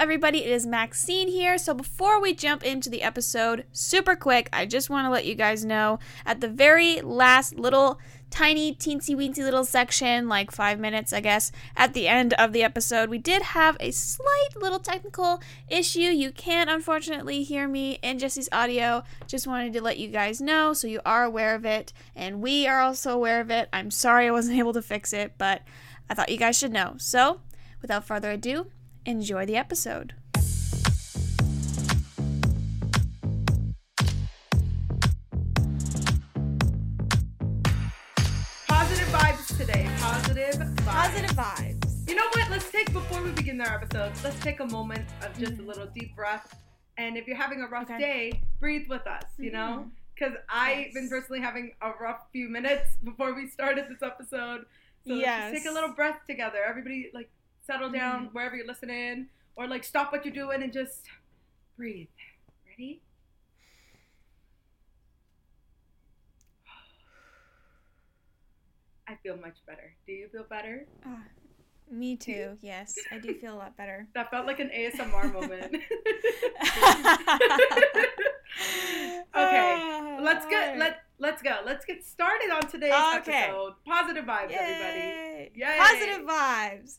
everybody. It is Maxine here. So, before we jump into the episode, super quick, I just want to let you guys know at the very last little tiny, teensy weensy little section, like five minutes, I guess, at the end of the episode, we did have a slight little technical issue. You can't unfortunately hear me in Jesse's audio. Just wanted to let you guys know so you are aware of it, and we are also aware of it. I'm sorry I wasn't able to fix it, but I thought you guys should know. So, without further ado, enjoy the episode. Positive vibes today. Positive vibes. Positive vibes. You know what? Let's take before we begin our episode. Let's take a moment of just a mm-hmm. little deep breath. And if you're having a rough Okay. day, breathe with us. You mm-hmm. know, because I've Yes. been personally having a rough few minutes before we started this episode. So let's just take a little breath together. Everybody, like, settle down wherever you're listening, or like stop what you're doing and just breathe. Ready? I feel much better. Do you feel better? Ah, me too. Yes, I do feel a lot better. That felt like an ASMR moment. okay, let's get let let's go. Let's get started on today's Okay. episode. Positive vibes, everybody. Yay. Yay. Positive vibes.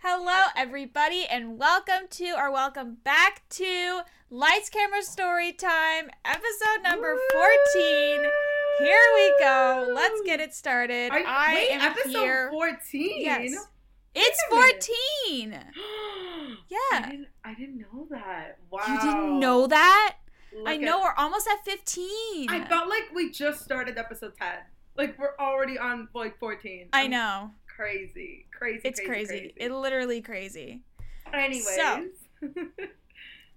Hello, everybody, and welcome to or welcome back to Lights Camera Story Time, episode number fourteen. Here we go. Let's get it started. Are- I wait, am episode here. fourteen. Yes, it's a minute. fourteen. I Yeah, didn't, I didn't know that. Wow. you didn't know that? Look I at- know we're almost at fifteen. I felt like we just started episode ten. Like we're already on like fourteen. I I'm know. Crazy, crazy. It's crazy. It literally crazy. Anyways. So-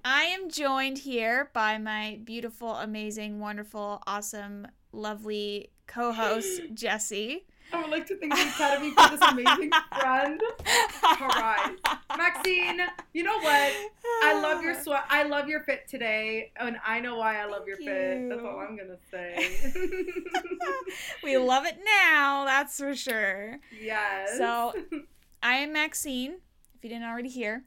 I am joined here by my beautiful, amazing, wonderful, awesome, lovely co-host Jessie. I would like to thank of me for this amazing friend. Alright. Maxine, you know what? I love your sweat. I love your fit today, and I know why I love your Thank fit. That's all I'm gonna say. we love it now, that's for sure. yes. So, I am Maxine, if you didn't already hear.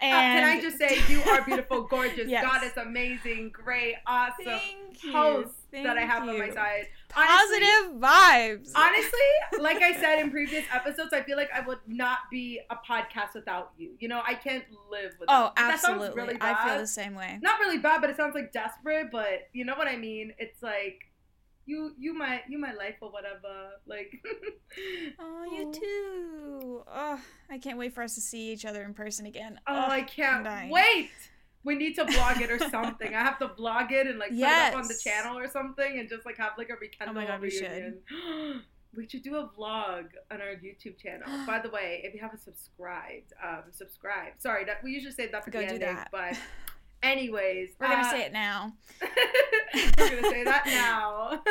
Uh, And can I just say you are beautiful, gorgeous, Yes. goddess, amazing, great, awesome Thank you. host that I Thank have on my side. Honestly- Positive vibes. Honestly, like I said in previous episodes, I feel like I would not be a podcast without you. You know, I can't live without. oh, That absolutely. really I feel the same way. Not really bad, but it sounds like desperate. But you know what I mean? It's like you, you my, you my life or whatever. Like, Oh, you oh. too. Oh, I can't wait for us to see each other in person again. Oh, Ugh, I can't wait. We need to blog it or something. I have to blog it and like put it up on the channel or something, and just like have like a rekindle Oh my God, we should. reunion. We should do a vlog on our YouTube channel. By the way, if you haven't subscribed, um, subscribe. Sorry, that we usually say that for Go the do ending, that. but anyways, We're gonna uh, say it now. we're gonna say that now.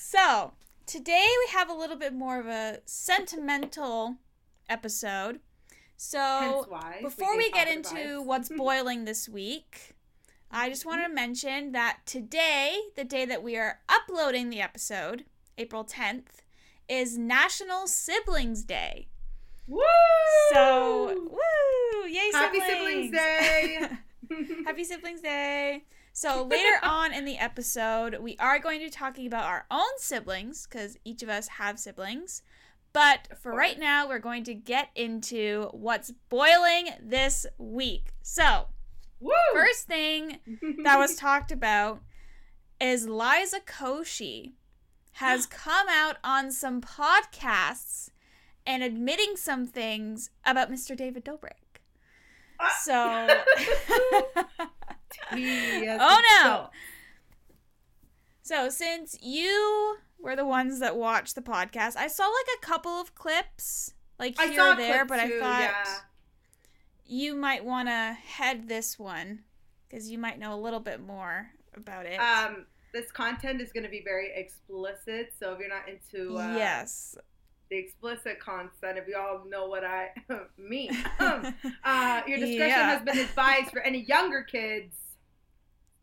So, today we have a little bit more of a sentimental episode. So, before we gave get into what's boiling this week, I just wanted to mm-hmm. mention that today, the day that we are uploading the episode, April 10th, is National Siblings Day. Woo! So, woo! Yay, Happy siblings! Siblings Day! Happy Siblings Day! So, later on in the episode, we are going to be talking about our own siblings because each of us have siblings. But for right now, we're going to get into what's boiling this week. So, Woo! first thing that was talked about is Liza Koshy has come out on some podcasts and admitting some things about Mr. David Dobrik. So, Yes, oh no! So, since you were the ones that watched the podcast, I saw like a couple of clips, like here saw or there, but too, I thought yeah. you might want to head this one because you might know a little bit more about it. Um, this content is going to be very explicit, so if you're not into uh, yes. the explicit content, if you all know what I mean, um, uh, your discretion Yeah. has been advised for any younger kids.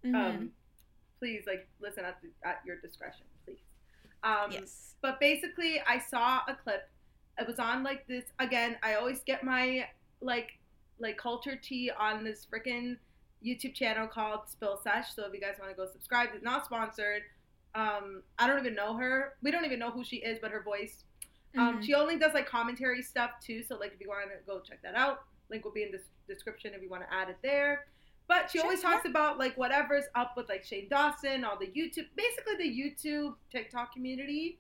Mhm. Um, please, like, listen at, the, at your discretion, please. Um, yes. But basically, I saw a clip. It was on like this again. I always get my like like culture tea on this freaking YouTube channel called Spill Sesh. So if you guys want to go subscribe, it's not sponsored. Um, I don't even know her. We don't even know who she is, but her voice. Um, Mhm. she only does like commentary stuff too. So like if you want to go check that out, link will be in the description if you want to add it there. But she always talks about like whatever's up with like Shane Dawson, all the YouTube, basically the YouTube TikTok community,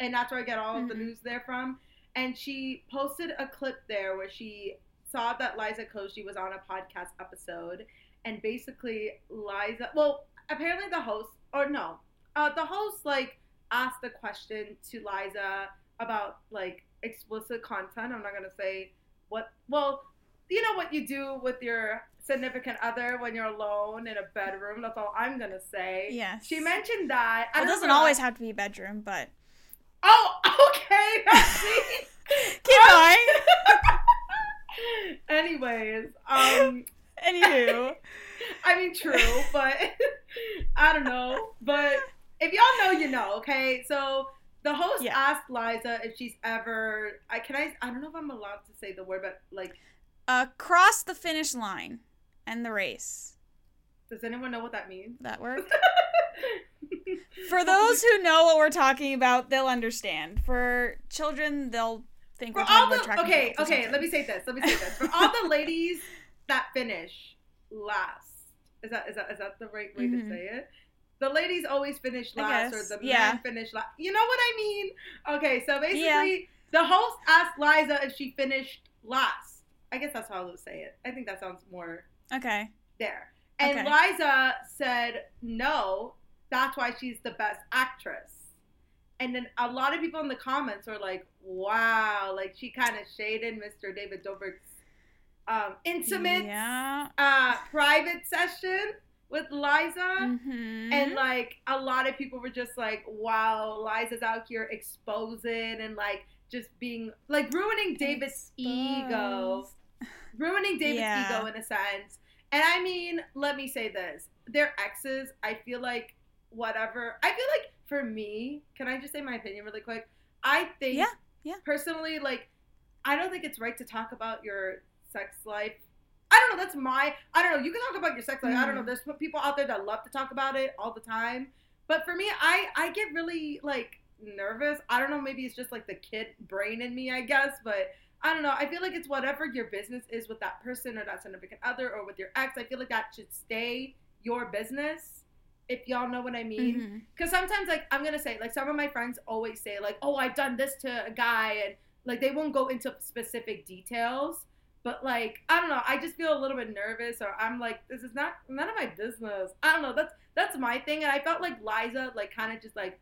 and that's where I get all of the Mhm. news there from. And she posted a clip there where she saw that Liza Koshy was on a podcast episode, and basically Liza, well, apparently the host, or no, uh, the host like asked the question to Liza about like explicit content. I'm not gonna say what. Well, you know what you do with your significant other when you're alone in a bedroom. That's all I'm gonna say. Yes. She mentioned that. I It don't know doesn't always have to be a bedroom, but Oh, okay. Keep going. Anyways, um, Anywho, I mean, true, but I don't know. But if y'all know, you know. Okay, so the host Yeah. asked Liza if she's ever. I can I. I don't know if I'm allowed to say the word, but like, uh, cross the finish line and the race. does anyone know what that means? That word? For those who know what we're talking about, they'll understand. For children, they'll think For we're all talking the about track okay, okay, something. let me say this. Let me say this. For all the ladies that finish last, is that is that is that the right way Mhm. to say it? The ladies always finish last, or the yeah. men finish last. You know what I mean? Okay, so basically, the host asked Liza if she finished last. I guess that's how I would say it. I think that sounds more Okay. there. And Okay. Liza said no. That's why she's the best actress. And then a lot of people in the comments were like, "Wow!" Like she kind of shaded Mr. David Dobrik's um, intimate, Yeah. uh, private session with Liza. Mm-hmm. And like a lot of people were just like, "Wow, Liza's out here exposing and like just being like ruining David's ego." Ruining David's Yeah. ego in a sense. And I mean, let me say this: their exes. I feel like whatever. I feel like for me, can I just say my opinion really quick? I think, Yeah, yeah. personally, like, I don't think it's right to talk about your sex life. I don't know. That's my. I don't know. You can talk about your sex life. I don't know. Mm. There's people out there that love to talk about it all the time. But for me, I I get really like nervous. I don't know. Maybe it's just like the kid brain in me. I guess, but I don't know. I feel like it's whatever your business is with that person or that significant other or with your ex. I feel like that should stay your business. If y'all know what I mean. Mm-hmm. Because sometimes, like, I'm gonna say, like, some of my friends always say, like, oh, I've done this to a guy, and like, they won't go into specific details. But like, I don't know. I just feel a little bit nervous, or I'm like, this is not none of my business. I don't know. That's that's my thing, and I felt like Liza, like, kind of just like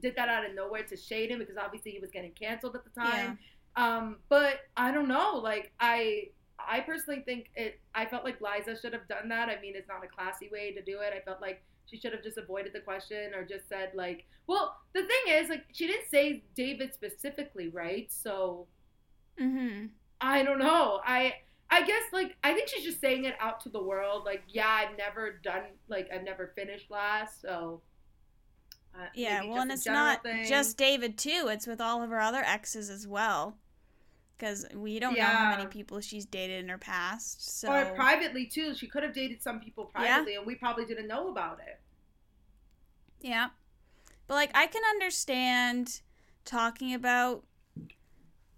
did that out of nowhere to shade him because obviously he was getting canceled at the time. Um, but I don't know. Like, I I personally think it. I felt like Liza should have done that. I mean, it's not a classy way to do it. I felt like she should have just avoided the question or just said like, well, the thing is, like, she didn't say David specifically, right? So Mm-hmm. I don't know. I I guess like I think she's just saying it out to the world. Like, yeah, I've never done like I've never finished last, so. Uh, Yeah, well, and it's not thing. just David too. It's with all of her other exes as well, because we don't know how many people she's dated in her past. So or privately too. She could have dated some people Yeah. privately, and we probably didn't know about it. yeah, but like I can understand talking about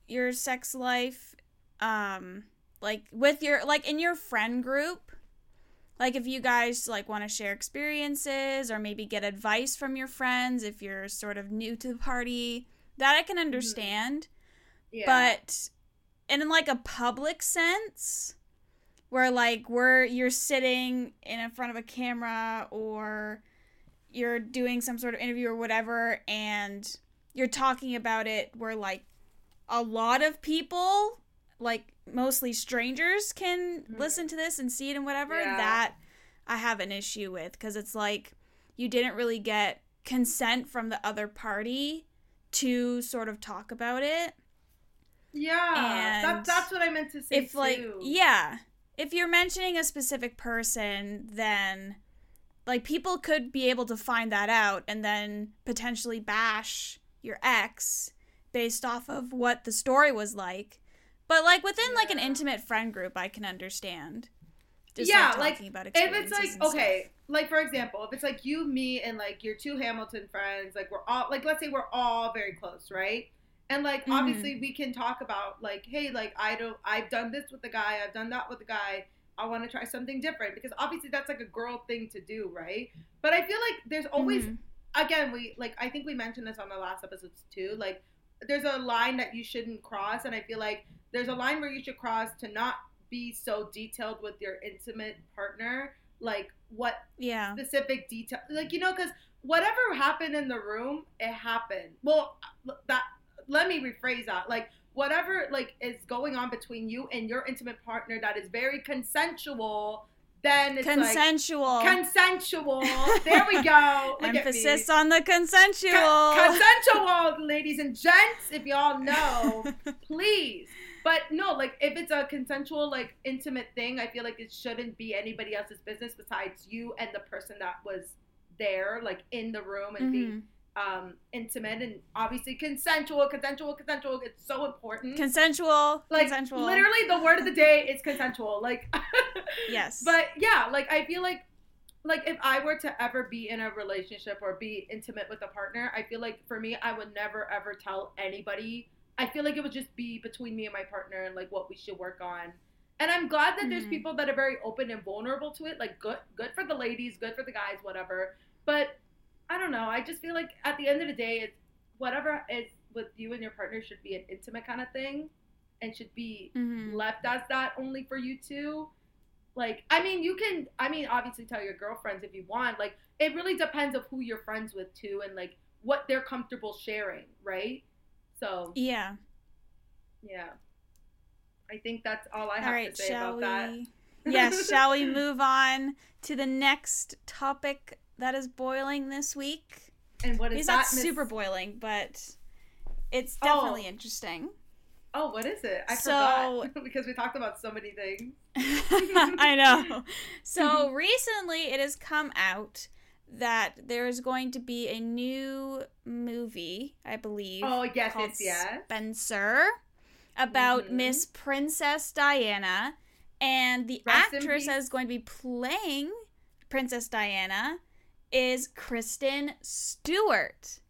your sex life, um, like with your like in your friend group. Like if you guys like want to share experiences or maybe get advice from your friends if you're sort of new to the party, that I can mm-hmm. understand. Yeah. but in like a public sense where like we're you're sitting in front of a camera or you're doing some sort of interview or whatever and you're talking about it where like a lot of people like mostly strangers can Mhm. listen to this and see it and whatever Yeah. that i have an issue with because it's like you didn't really get consent from the other party to sort of talk about it yeah, and that, that's what I meant to say if like yeah if you're mentioning a specific person then like people could be able to find that out and then potentially bash your ex based off of what the story was like But like within like an intimate friend group, I can understand. Just Yeah, like like, about if it's like and stuff. okay like for example if it's like you me and like your two hamilton friends like we're all like let's say we're all very close right and like Mhm. obviously we can talk about like hey like i don't i've done this with the guy i've done that with the guy i want to try something different because obviously that's like a girl thing to do right but i feel like there's always Mhm. again we like i think we mentioned this on the last episodes too like there's a line that you shouldn't cross and i feel like there's a line where you should cross to not be so detailed with your intimate partner like what yeah. specific detail like you know because whatever happened in the room it happened well that let me rephrase that like whatever like is going on between you and your intimate partner that is very consensual then it's like Consensual. consensual there we go Look. Emphasis on the consensual. Con- consensual, ladies and gents, if y'all know, please. But no, like if it's a consensual, like intimate thing, I feel like it shouldn't be anybody else's business besides you and the person that was there, like in the room and being Mhm. Um intimate and obviously consensual, consensual, consensual. It's so important. Consensual. like consensual. literally, the word of the day is consensual. Like, Yes. but yeah, like I feel like like if I were to ever be in a relationship or be intimate with a partner, I feel like for me I would never ever tell anybody. I feel like it would just be between me and my partner and like what we should work on. And I'm glad that there's Mhm. people that are very open and vulnerable to it. Like good good for the ladies, good for the guys, whatever. But I don't know. I just feel like at the end of the day it's whatever is with you and your partner should be an intimate kind of thing and should be Mhm. left as that only for you two. Like, I mean, you can, I mean, obviously tell your girlfriends if you want. Like, it really depends of who you're friends with too and like what they're comfortable sharing, right? So, Yeah. yeah. I think that's all I have All right. to say about that. yes. Shall we move on to the next topic that is boiling this week? And what is It's that? not super boiling, but it's Oh. definitely interesting. Oh, what is it? I So- forgot because we talked about so many things. I know. So recently it has come out that there is going to be a new movie, I believe, Oh, yes, yes, yes. Spencer about Mhm. Miss Princess Diana. And the Rest actress that is going to be playing Princess Diana is Kristen Stewart.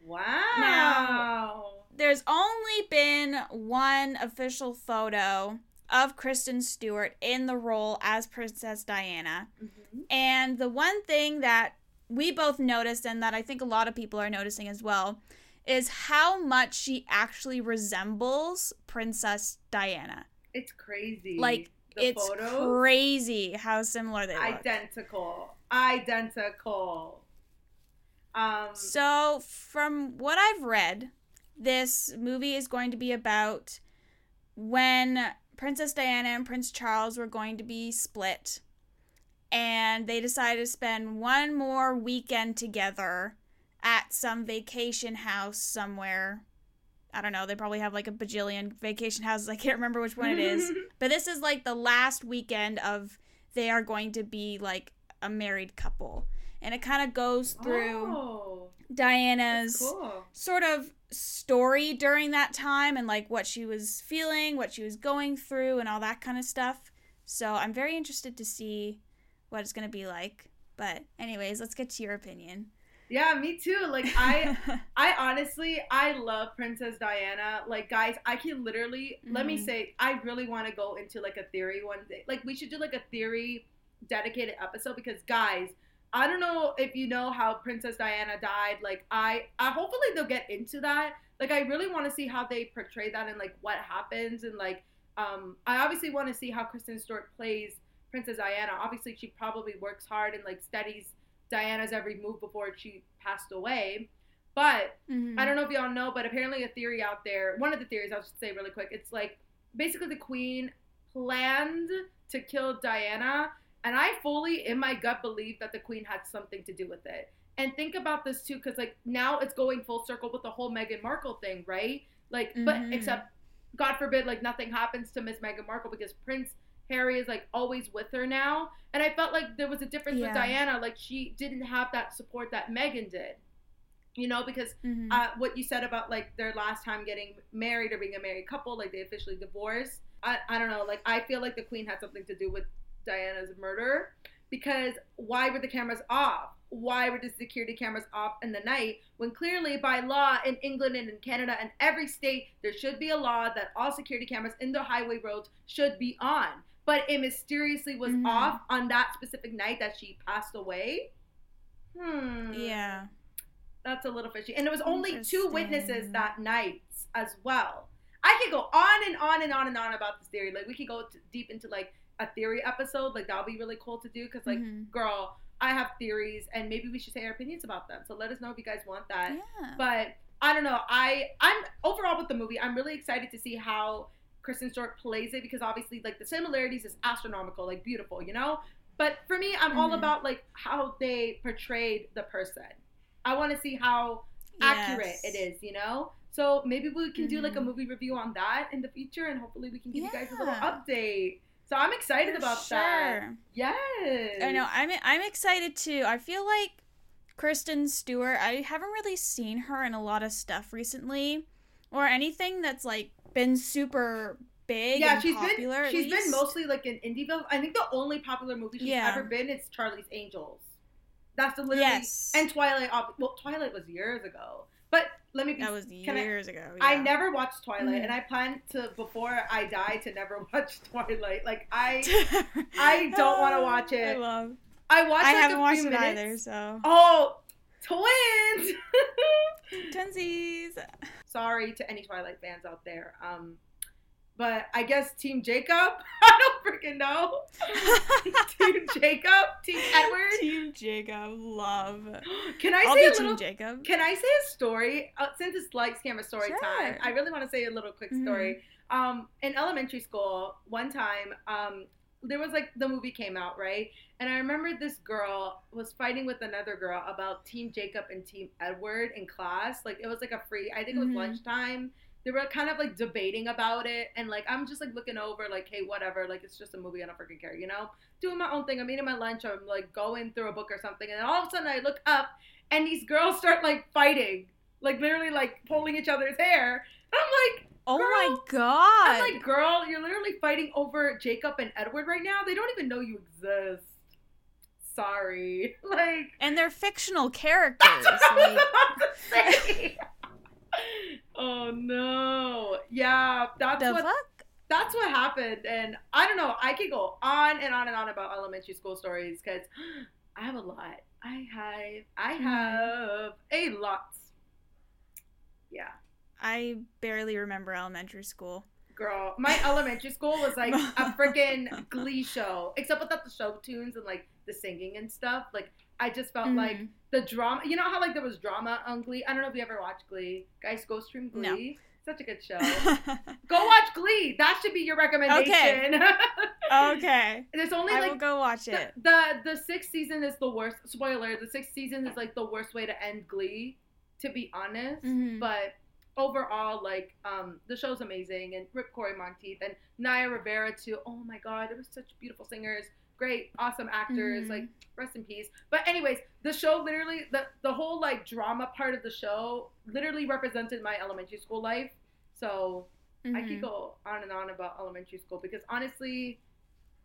Wow. There's only been one official photo of Kristen Stewart in the role as Princess Diana. Mhm. And the one thing that we both noticed, and that I think a lot of people are noticing as well, is how much she actually resembles Princess Diana. It's crazy. Like, the it's photos, crazy how similar they look. identical. Identical. Um, So, from what I've read, this movie is going to be about when Princess Diana and Prince Charles were going to be split, and they decided to spend one more weekend together at some vacation house somewhere. I don't know, they probably have like a bajillion vacation houses. I can't remember which one it is. But this is like the last weekend of they are going to be like a married couple. And it kind of goes through Oh, Diana's cool. sort of story during that time and like what she was feeling, what she was going through, and all that kind of stuff. So I'm very interested to see what it's going to be like. But, anyways, let's get to your opinion. Yeah, me too. Like I, I honestly, I love Princess Diana. Like guys, I can literally let me Mhm. say, I really want to go into like a theory one day. Like we should do like a theory dedicated episode because guys, I don't know if you know how Princess Diana died. Like I, I hopefully they'll get into that. Like I really want to see how they portray that and like what happens and like um I obviously want to see how Kristen Stewart plays Princess Diana. Obviously she probably works hard and like studies Diana's every move before she passed away. But Mhm. I don't know if y'all know, but apparently a theory out there, one of the theories I'll just say really quick, it's like basically the queen planned to kill Diana, and I fully in my gut believe that the queen had something to do with it. And think about this too, because like now it's going full circle with the whole Meghan Markle thing, right? Like, but Mhm. except God forbid, like nothing happens to Miss Meghan Markle because Prince Harry is like always with her now. And I felt like there was a difference Yeah. with Diana, like she didn't have that support that Meghan did. You know, because Mhm. uh, what you said about like their last time getting married or being a married couple, like they officially divorced. I, I don't know. Like I feel like the queen had something to do with Diana's murder because why were the cameras off? Why were the security cameras off in the night when clearly by law in England and in Canada and every state there should be a law that all security cameras in the highway roads should be on. But it mysteriously was Mhm. off on that specific night that she passed away. Hmm. yeah. That's a little fishy. And there was only two witnesses that night as well. I could go on and on and on and on about this theory. Like we could go t- deep into like a theory episode. Like that would be really cool to do because like, Mhm. girl, I have theories and maybe we should say our opinions about them. So let us know if you guys want that. yeah. But I don't know. I I'm overall with the movie. I'm really excited to see how Kristen Stewart plays it because obviously like the similarities is astronomical, like beautiful, you know. But for me, I'm all Mhm. about like how they portrayed the person. I want to see how accurate it is, you know. So maybe we can do like a Mhm. movie review on that in the future, and hopefully we can give you guys a little update. So I'm excited For about that. sure. Yes. I know. I'm I'm excited too. I feel like Kristen Stewart. I haven't really seen her in a lot of stuff recently, or anything that's like been super big. Yeah, and she's popular, been she's been mostly like in indie films. I think the only popular movie she's Yeah. ever been is Charlie's Angels. That's the literally Yes. and Twilight. Well, Twilight was years ago, but let me be. That was can I- years ago. I never watched Twilight, Mhm. and I plan to before I die to never watch Twilight. Like I, I don't wanna watch it. I love. I watched I like haven't a watched few it minutes. either. So Oh, twins! twinsies. Sorry to any Twilight fans out there. Um, but I guess Team Jacob. I don't freaking know. Team Jacob. Team Edward. Team Jacob, love. Can I I'll say a Team little? Jacob. Can I say a story? Uh, since it's lights, camera, story Sure. time, I really want to say a little quick Mhm. story. Um, in elementary school, one time, um, there was like the movie came out, right? And I remember this girl was fighting with another girl about Team Jacob and Team Edward in class. Like it was like a free, I think it was Mhm. lunchtime. They were kind of like debating about it, and like I'm just like looking over, like, hey, whatever, like it's just a movie, I don't freaking care, you know? Doing my own thing. I'm eating my lunch, I'm like going through a book or something, and then all of a sudden I look up, and these girls start like fighting, like literally like pulling each other's hair. And I'm like, Oh my god. I'm like, girl, you're literally fighting over Jacob and Edward right now. They don't even know you exist. Sorry. Like, and they're fictional characters. that's what I was about to say. oh no. Yeah, that's the what fuck? that's what happened. And I don't know. I could go on and on and on about elementary school stories because I have a lot. I have. I Mhm. have a lot. Yeah. I barely remember elementary school. Girl, my elementary school was like a freaking glee show, except without the show tunes and like the singing and stuff. Like, I just felt like Mhm. the drama. You know how like there was drama on Glee? I don't know if you ever watched Glee. Guys, go stream Glee. No. Such a good show. go watch Glee. That should be your recommendation. okay. okay. There's only I like will go watch the, it. the the sixth season is the worst. Spoiler: the sixth season is like the worst way to end Glee, to be honest. Mhm. But overall, like um, the show's amazing, and Rip Cory Monteith and Naya Rivera too. Oh my God, they were such beautiful singers, great, awesome actors. Mhm. Like rest in peace. But anyways, the show literally the the whole like drama part of the show literally represented my elementary school life. So I Mhm. could go on and on about elementary school because honestly,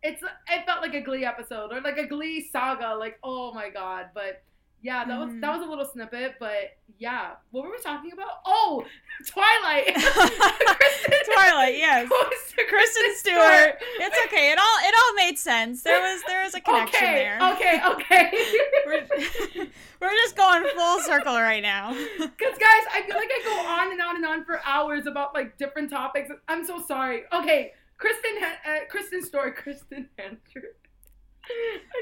it's it felt like a Glee episode or like a Glee saga. Like oh my god, but yeah, that was Mhm. that was a little snippet. But yeah, what were we talking about? Oh, Twilight. Kristen, Twilight, yes. to Kristen Stewart. It's okay. It all it all made sense. There was there was a connection okay, there. Okay, okay. We're, we're just going full circle right now. Because guys, I feel like I go on and on and on for hours about like different topics. I'm so sorry. Okay, Kristen, uh, Kristen Story, Kristen Andrew.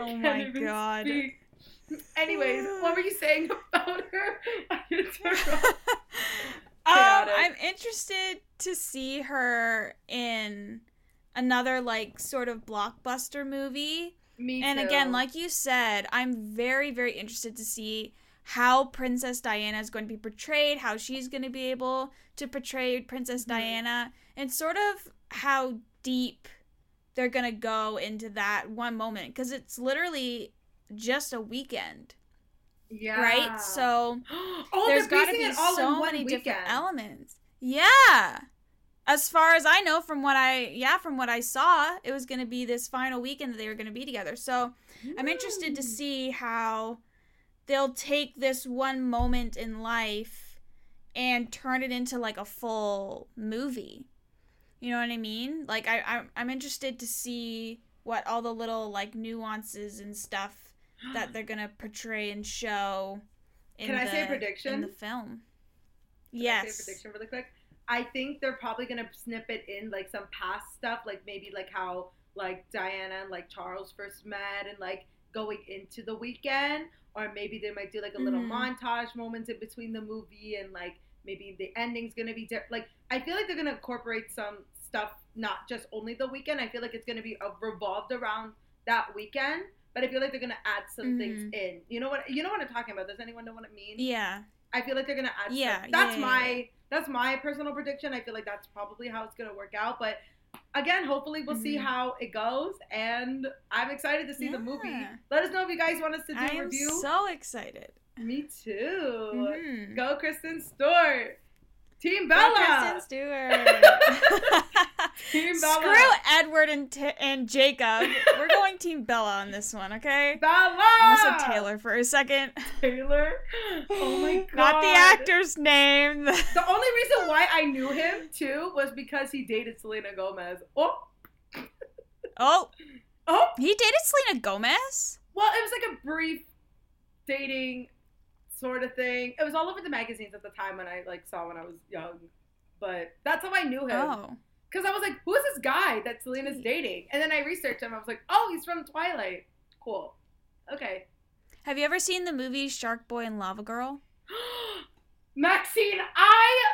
Oh my God. speak. Anyways, what were you saying about her? um, I'm interested to see her in another like sort of blockbuster movie. Me too. And again, like you said, I'm very, very interested to see how Princess Diana is going to be portrayed, how she's going to be able to portray Princess Mhm. Diana, and sort of how deep they're going to go into that one moment. Because it's literally just a weekend. Yeah. right? So oh, there's got to be all so many weekend. different elements. Yeah. As far as I know from what I yeah, from what I saw, it was going to be this final weekend that they were going to be together. So, I'm interested to Mm. see how they'll take this one moment in life and turn it into like a full movie. You know what I mean? Like I I'm interested to see what all the little like nuances and stuff that they're to portray and show in Can I the, say a prediction? in the film. Can I yes. say a prediction really quick. I think they're probably gonna snip it in like some past stuff, like maybe like how like Diana and like Charles first met, and like going into the weekend, or maybe they might do like a little Mhm. montage moments in between the movie, and like maybe the ending's gonna be different. Like I feel like they're gonna incorporate some stuff, not just only the weekend. I feel like it's gonna be uh, revolved around that weekend. But I feel like they're gonna add some things Mhm. in. You know what? You know what I'm talking about. Does anyone know what I mean? Yeah. I feel like they're gonna add. Yeah, some, that's yeah, yeah, my that's my personal prediction. I feel like that's probably how it's gonna work out. But again, hopefully we'll see Mhm. how it goes, and I'm excited to see the movie. Let us know if you guys want us to do I a review. so excited. Me too. Mhm. Go Kristen Stewart. Team Go Bella. Kristen Stewart. Team Bella. Screw Edward and T- and Jacob. We're going Team Bella on this one, okay? Bella. I almost Taylor for a second. Taylor. Oh my god. Not the actor's name. The only reason why I knew him too was because he dated Selena Gomez. Oh, oh, oh. he dated Selena Gomez. Well, it was like a brief dating sort of thing. It was all over the magazines at the time when I like saw when I was young. But that's how I knew him. Oh, Because I was like, who is this guy that Selena's dating? And then I researched him. I was like, oh, he's from Twilight. Cool. Okay. have you ever seen the movie Shark Boy and Lava Girl? Maxine, I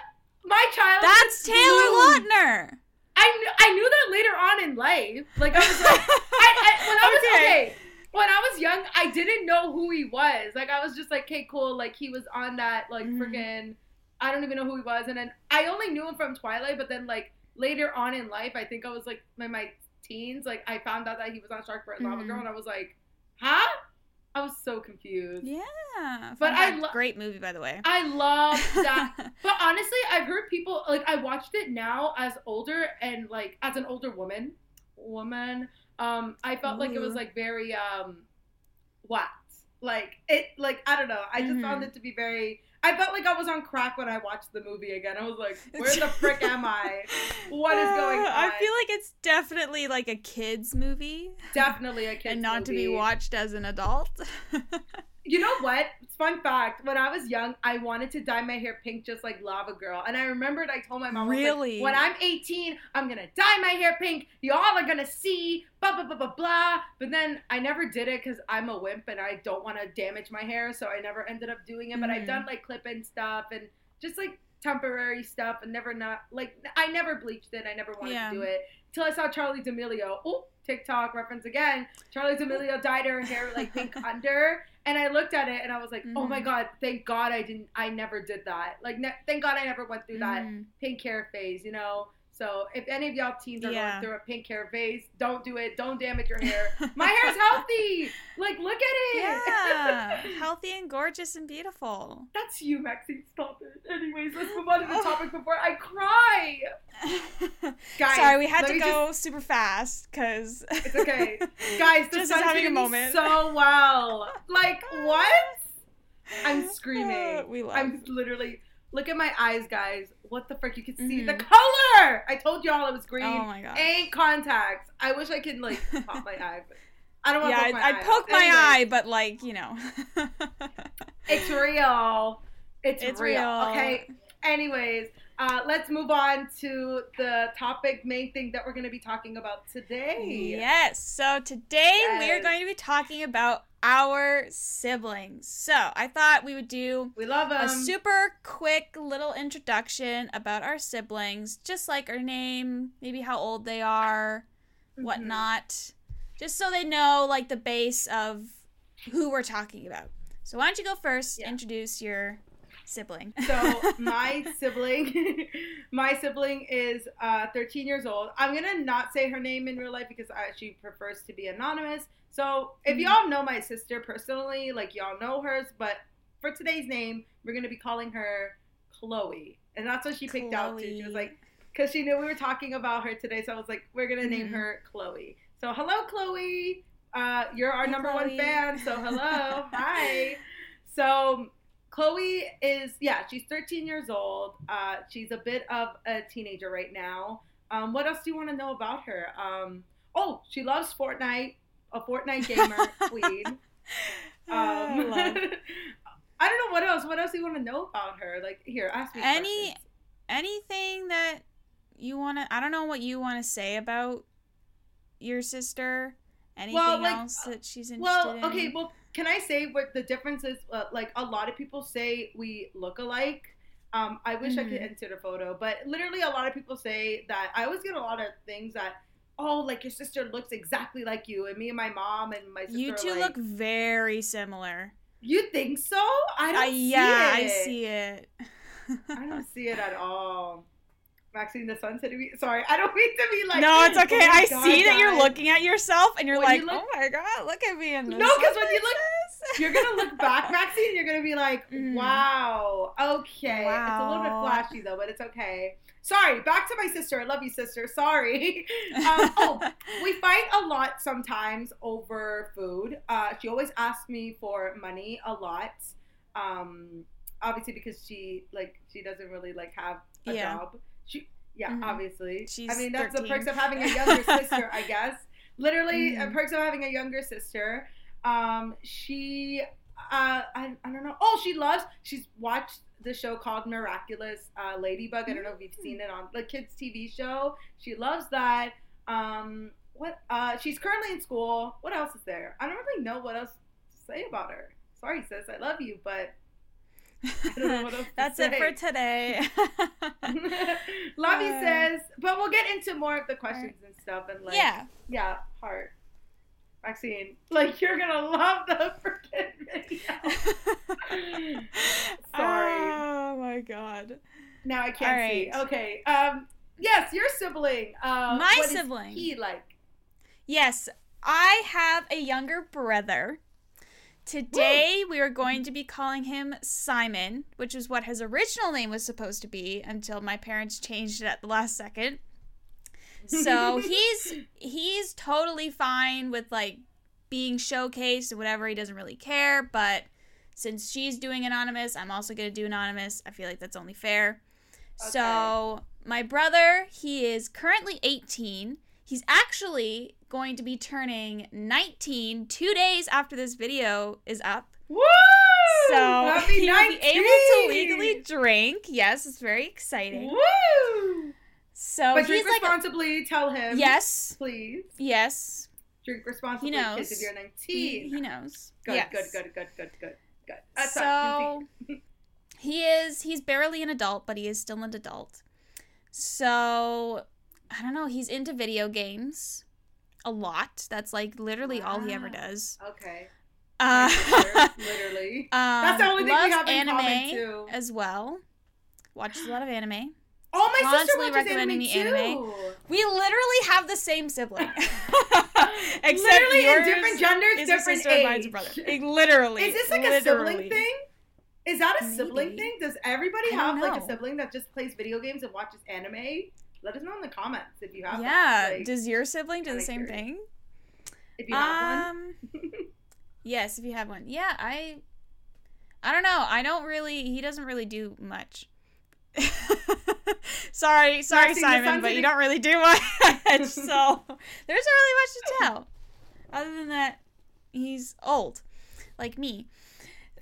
my child. That's Taylor Lautner. I knew, I knew that later on in life. Like I was like, I, I, when I was Okay. okay. When I was young, I didn't know who he was. Like I was just like, okay, cool. Like he was on that like Mhm. freaking. I don't even know who he was, and then I only knew him from Twilight. But then like later on in life, I think I was like in my teens. Like I found out that he was on Shark Boy and Lava Mhm. Girl, and I was like, huh? I was so confused. Yeah, But I lo- great movie by the way. I love that but honestly, I've heard people like I watched it now as older and like as an older woman, woman. Um, I felt like it was like very um, what? Like it, like I don't know. I just found Mhm. it to be very. I felt like I was on crack when I watched the movie again. I was like, where the frick am I? What is going on? I feel like it's definitely like a kids movie Definitely a kid's and not to be watched as an adult. You know what? Fun fact: When I was young, I wanted to dye my hair pink, just like Lava Girl. And I remembered I told my mom, was like, Really? when I'm 18, I'm gonna dye my hair pink. Y'all are gonna see, blah blah blah blah blah. But then I never did it because I'm a wimp and I don't want to damage my hair, so I never ended up doing it. But I've done mm. like clip-in stuff and just like temporary stuff, and never not like I never bleached it. I never wanted Yeah. to do it till I saw Charli D'Amelio. Oh, TikTok reference again. Charli D'Amelio dyed her hair like pink under, and I looked at it and I was like, oh my Mhm. god, thank God I didn't, I never did that. Like, ne- thank God I never went through that Mhm. pink hair phase, you know. So if any of y'all teens are Yeah. going through a pink hair phase, don't do it. Don't damage your hair. My hair's healthy. Like, look at it. Yeah, healthy and gorgeous and beautiful. That's you, Maxine. Stop it. Anyways, let's move on to the topic before I cry. Guys, Sorry, we had to go super fast because It's okay. Guys, the Just sun's having a moment. so well. Like what? I'm screaming. We love. I'm literally look at my eyes, guys. What the frick? You can see the Mhm. color. I told y'all it was green. oh my god. Ain't contacts. I wish I could like pop my eye, but I don't want yeah, to I'd, poke my I'd eye. poke out. my eye, but like you know. It's real. It's, It's real. real. Okay. Anyways, uh, let's move on to the topic, main thing that we're going to be talking about today. Yes. So today we are going to be talking about our siblings. So I thought we would do We love them. a super quick little introduction about our siblings, just like our name, maybe how old they are, Mm-hmm. whatnot, just so they know like the base of who we're talking about. So why don't you go first? Yeah. Introduce your sibling. So my sibling, my sibling is uh, 13 years old. I'm gonna not say her name in real life because I, she prefers to be anonymous. So if Mhm. y'all know my sister personally, like y'all know hers, but for today's name, we're gonna be calling her Chloe, and that's what she picked out too. She was like, because she knew we were talking about her today, so I was like, we're gonna name Mhm. her Chloe. So hello, Chloe. Uh, you're our Hey, number Chloe. one fan. So hello, hi. So Chloe is yeah, she's 13 years old. Uh, she's a bit of a teenager right now. Um, what else do you want to know about her? Um, oh, she loves Fortnite, a Fortnite gamer queen. Um, I don't know what else. What else do you want to know about her? Like here, ask me. Any- questions. anything that you want to i don't know what you want to say about your sister anything Well, like, else that she's interested Well, in Well, okay. Well, can I say what the difference is? Uh, like a lot of people say we look alike. Um, I wish I could Mhm. insert a photo, but literally a lot of people say that. I always get a lot of things that, oh, like your sister looks exactly like you, and me and my mom and my sister. you two like, look very similar You think so? I don't I- see yeah it. i see it I don't see it at all. Maxine, the sun said to me. Sorry, I don't mean to be like. no it's okay oh i God, see that you're looking at yourself and you're When like you look- oh my god look at me in this No, 'cause when you look- this." You're gonna look back, Maxine. You're gonna be like, Mhm. "Wow, okay." It's a little bit flashy though, but it's okay. Sorry. Back to my sister. I love you, sister. Sorry. Um, oh, we fight a lot sometimes over food. Uh, she always asks me for money a lot. Um, obviously because she like she doesn't really like have a Yeah. job. She yeah, Mhm. obviously. She's I mean that's 13. the perks of having a younger sister, I guess. Literally, Mhm. perks of having a younger sister. Um, she uh, I, I don't know. Oh, she loves. She's watched the show called Miraculous uh, Ladybug. I don't know if you've seen it on the kids' TV show. She loves that. Um, what? Uh, she's currently in school. What else is there? I don't really know what else to say about her. Sorry, sis. I love you, but that's it for today Lavi Uh, says, but we'll get into more of the questions and stuff and like yeah yeah, heart. Maxine, like you're gonna love the freaking video. Sorry. Oh my god. Now I can't see. Okay. Um. Yes, your sibling. Uh, My sibling. he like? Yes, I have a younger brother. Today we are going to be calling him Simon, which is what his original name was supposed to be until my parents changed it at the last second. So he's he's totally fine with like being showcased and whatever. He doesn't really care, but since she's doing anonymous, I'm also going to do anonymous. I feel like that's only fair. So, my brother, he is currently 18. He's actually going to be turning 19 2 days after this video is up. Woo! So, Happy will be able to legally drink. Yes, it's very exciting. Woo! So, but he's drink like responsibly. tell him. Yes. Please Yes. drink responsibly. He knows. Kids if you're 19. He, he knows. Good, yes. good, good, good, good, good, good. That's so he is he's barely an adult but he is still an adult so i don't know he's into video games a lot that's like literally all he ever does Okay. uh, Literally. um, That's the only thing we loves have in anime too. as well watches a lot of anime Oh, my sister constantly watches recommending anime me anime. too. we literally have the same sibling except Literally in different genders, is a different sister and mine's a age. brother Like, literally Is this like a sibling thing? Is that a sibling thing? Does everybody have like a sibling that just plays video games and watches anime? Let us know in the comments if you have. yeah Like, does your sibling do the same curious. thing? If you have um yes if you have one. Yeah i i don't know. I don't really he doesn't really do much. Sorry sorry Maxine, simon but you don't really do much so there's not really much to tell. Other than that he's old like me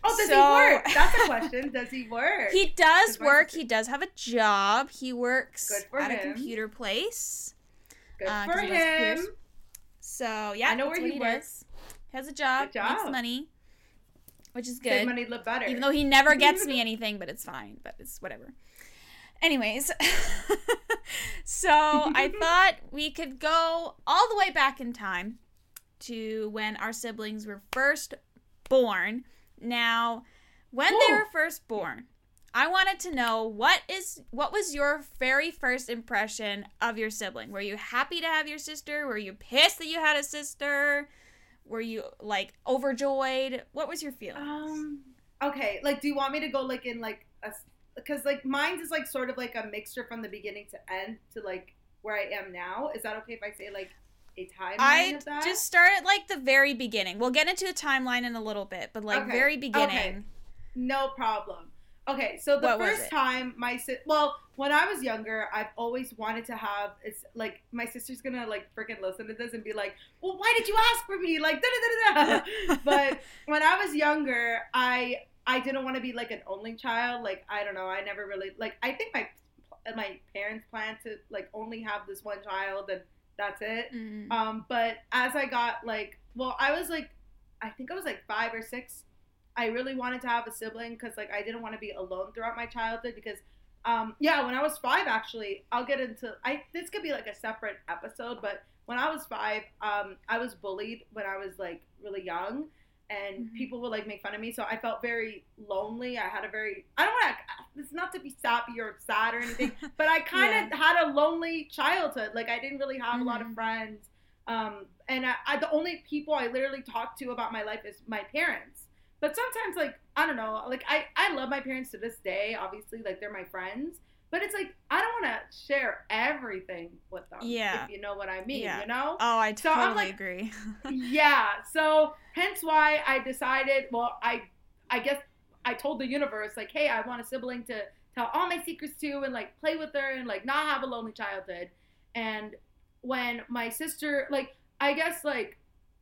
Oh, does So- he work? That's a question. Does he work? he does work he does have a job he works at a computer place Good uh, for he him. so yeah I know where he does. works. He has a job, Good makes money, which is Save good. money, live better. Even though he never gets me anything, but it's fine. But it's whatever. Anyways, so I thought we could go all the way back in time to when our siblings were first born. Now, when they were first born, I wanted to know what is what was your very first impression of your sibling? Were you happy to have your sister? Were you pissed that you had a sister? Were you like overjoyed? What was your feeling? Um. Okay. Like, do you want me to go like in like a because like mine is like sort of like a mixture from the beginning to end to like where I am now. Is that okay if I say like a timeline I of that? just start at like the very beginning. We'll get into the timeline in a little bit, but like Okay, very beginning. okay. No problem. Okay, so the What first time my si- well, when I was younger, I've always wanted to have it's like my sister's gonna like freaking listen to this and be like, "Well, why did you ask for me?" Like da da da da. But when I was younger, I I didn't want to be like an only child. Like I don't know, I never really like. I think my my parents planned to like only have this one child and that's it. Mm. Um, but as I got like, well, I was like, I think I was like five or six. I really wanted to have a sibling because like I didn't want to be alone throughout my childhood because, um, yeah, when I was five, actually, I'll get into I. This could be like a separate episode, but when I was five, um, I was bullied when I was like really young. And Mhm. people would like make fun of me, so I felt very lonely. I had a very I don't want to. It's not to be sappy or sad or anything, but I kind of had a lonely childhood. Like I didn't really have a lot of Mhm. friends. Um, and I, I, the only people I literally talk to about my life is my parents. But sometimes, like I don't know, like I, I love my parents to this day. Obviously, like they're my friends. But it's like I don't want to share everything with them. Yeah. If you know what I mean. Yeah. You know. Oh, I So totally I'm like- agree. yeah. So hence why I decided. Well, I I guess I told the universe like, hey, I want a sibling to tell all my secrets to and like play with her and like not have a lonely childhood. And when my sister, like, I guess like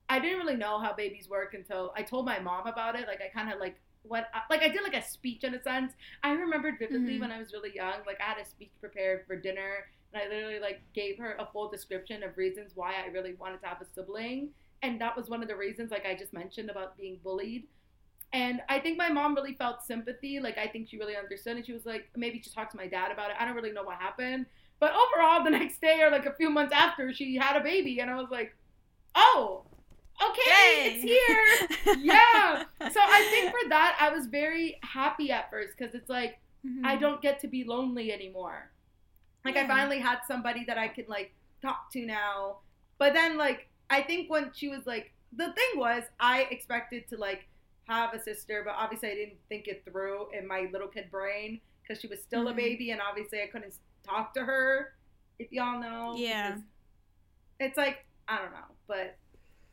I didn't really know how babies work until I told my mom about it. Like I kind of like what I, like I did like a speech in a sense. I remembered vividly Mhm. when I was really young. Like I had a speech prepared for dinner, and I literally like gave her a full description of reasons why I really wanted to have a sibling, and that was one of the reasons, like I just mentioned about being bullied. And I think my mom really felt sympathy. Like I think she really understood, and she was like, maybe she talked to my dad about it. I don't really know what happened, but overall, the next day or like a few months after, she had a baby, and I was like, oh, okay, it's here yeah. So I think for that, I was very happy at first because it's like I Mhm. don't get to be lonely anymore. Like I finally had somebody that I could like talk to now. But then like I think when she was like the thing was I expected to like have a sister, but obviously I didn't think it through in my little kid brain because she was still a Mhm. baby and obviously I couldn't talk to her. If y'all know, Yeah. It's like I don't know, but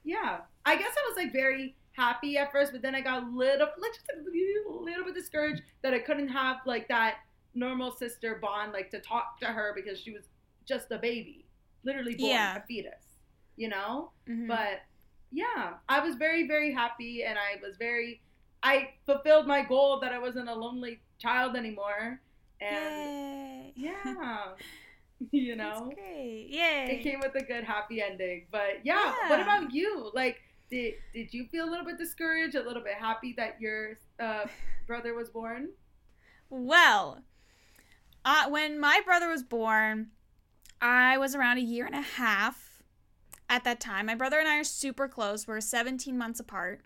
yeah, I guess I was like very happy at first, but then I got a little, like just a little, bit discouraged that I couldn't have like that normal sister bond, like to talk to her because she was just a baby, literally born Yeah. a fetus, you know. Mhm. But yeah, I was very, very happy, and I was very, I fulfilled my goal that I wasn't a lonely child anymore, and Yay. yeah, you know That's great. Yay. it came with a good happy ending. But yeah, what about you? Like, did did you feel a little bit discouraged, a little bit happy that your uh, brother was born? Well, uh, when my brother was born, I was around a year and a half at that time. My brother and I are super close. We're 17 months apart.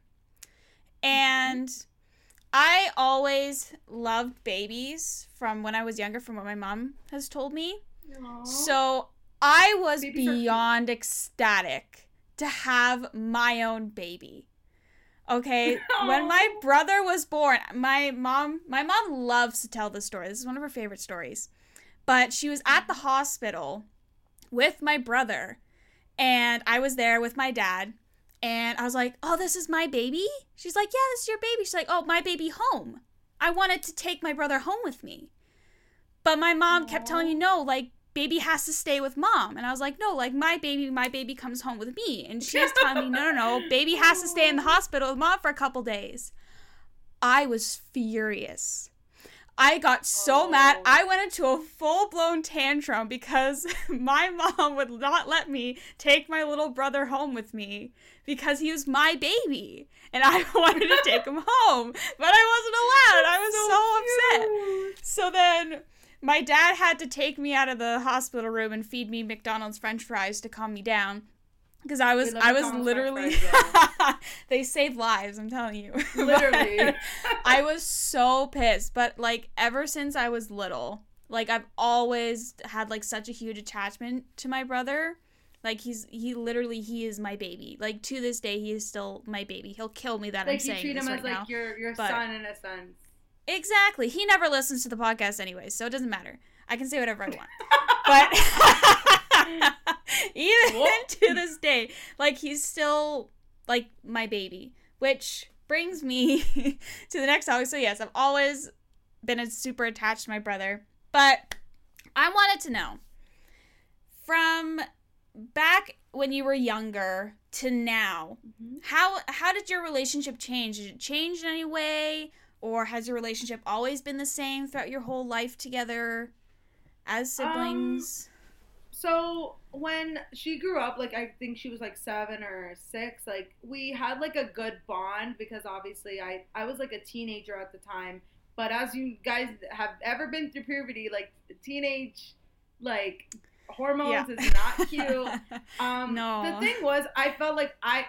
And I always loved babies from when I was younger, from what my mom has told me. So I was cute. beyond ecstatic to have my own baby. Okay, when my brother was born, my mom my mom loves to tell this story. This is one of her favorite stories. But she was at the hospital with my brother and I was there with my dad and I was like, "Oh, this is my baby?" She's like, "Yeah, this is your baby." She's like, "Oh, my baby home." I wanted to take my brother home with me. But my mom kept telling me, no, like, baby has to stay with mom. And I was like, no, like, my baby, my baby comes home with me. And she's telling me, no, no, no, baby has to stay in the hospital with mom for a couple days. I was furious. I got so mad. Oh. I went into a full blown tantrum because my mom would not let me take my little brother home with me because he was my baby. And I wanted to take him home, but I wasn't allowed. I was so upset. So then my dad had to take me out of the hospital room and feed me McDonald's french fries to calm me down. because I was I was literally they save lives. I'm telling you, Literally. I was so pissed. But like ever since I was little, like I've always had like such a huge attachment to my brother. Like he's he literally he is my baby. Like to this day he is still my baby. He'll kill me that I'm saying. like you treat him as like your your but- son in a sense. Exactly. He never listens to the podcast anyway, so it doesn't matter. I can say whatever I want. But even Whoa. to this day, like he's still like my baby, which brings me to the next topic. So yes, I've always been a super attached to my brother, but I wanted to know from back when you were younger to now, Mm-hmm. how how did your relationship change? Did it change in any way? Or has your relationship always been the same throughout your whole life together as Um, siblings? So when she grew up, like I think she was like seven or six, like we had like a good bond because obviously I I was like a teenager at the time. But as you guys have ever been through puberty, like teenage like hormones Yeah. is not cute. Um, No. The thing was, I felt like I,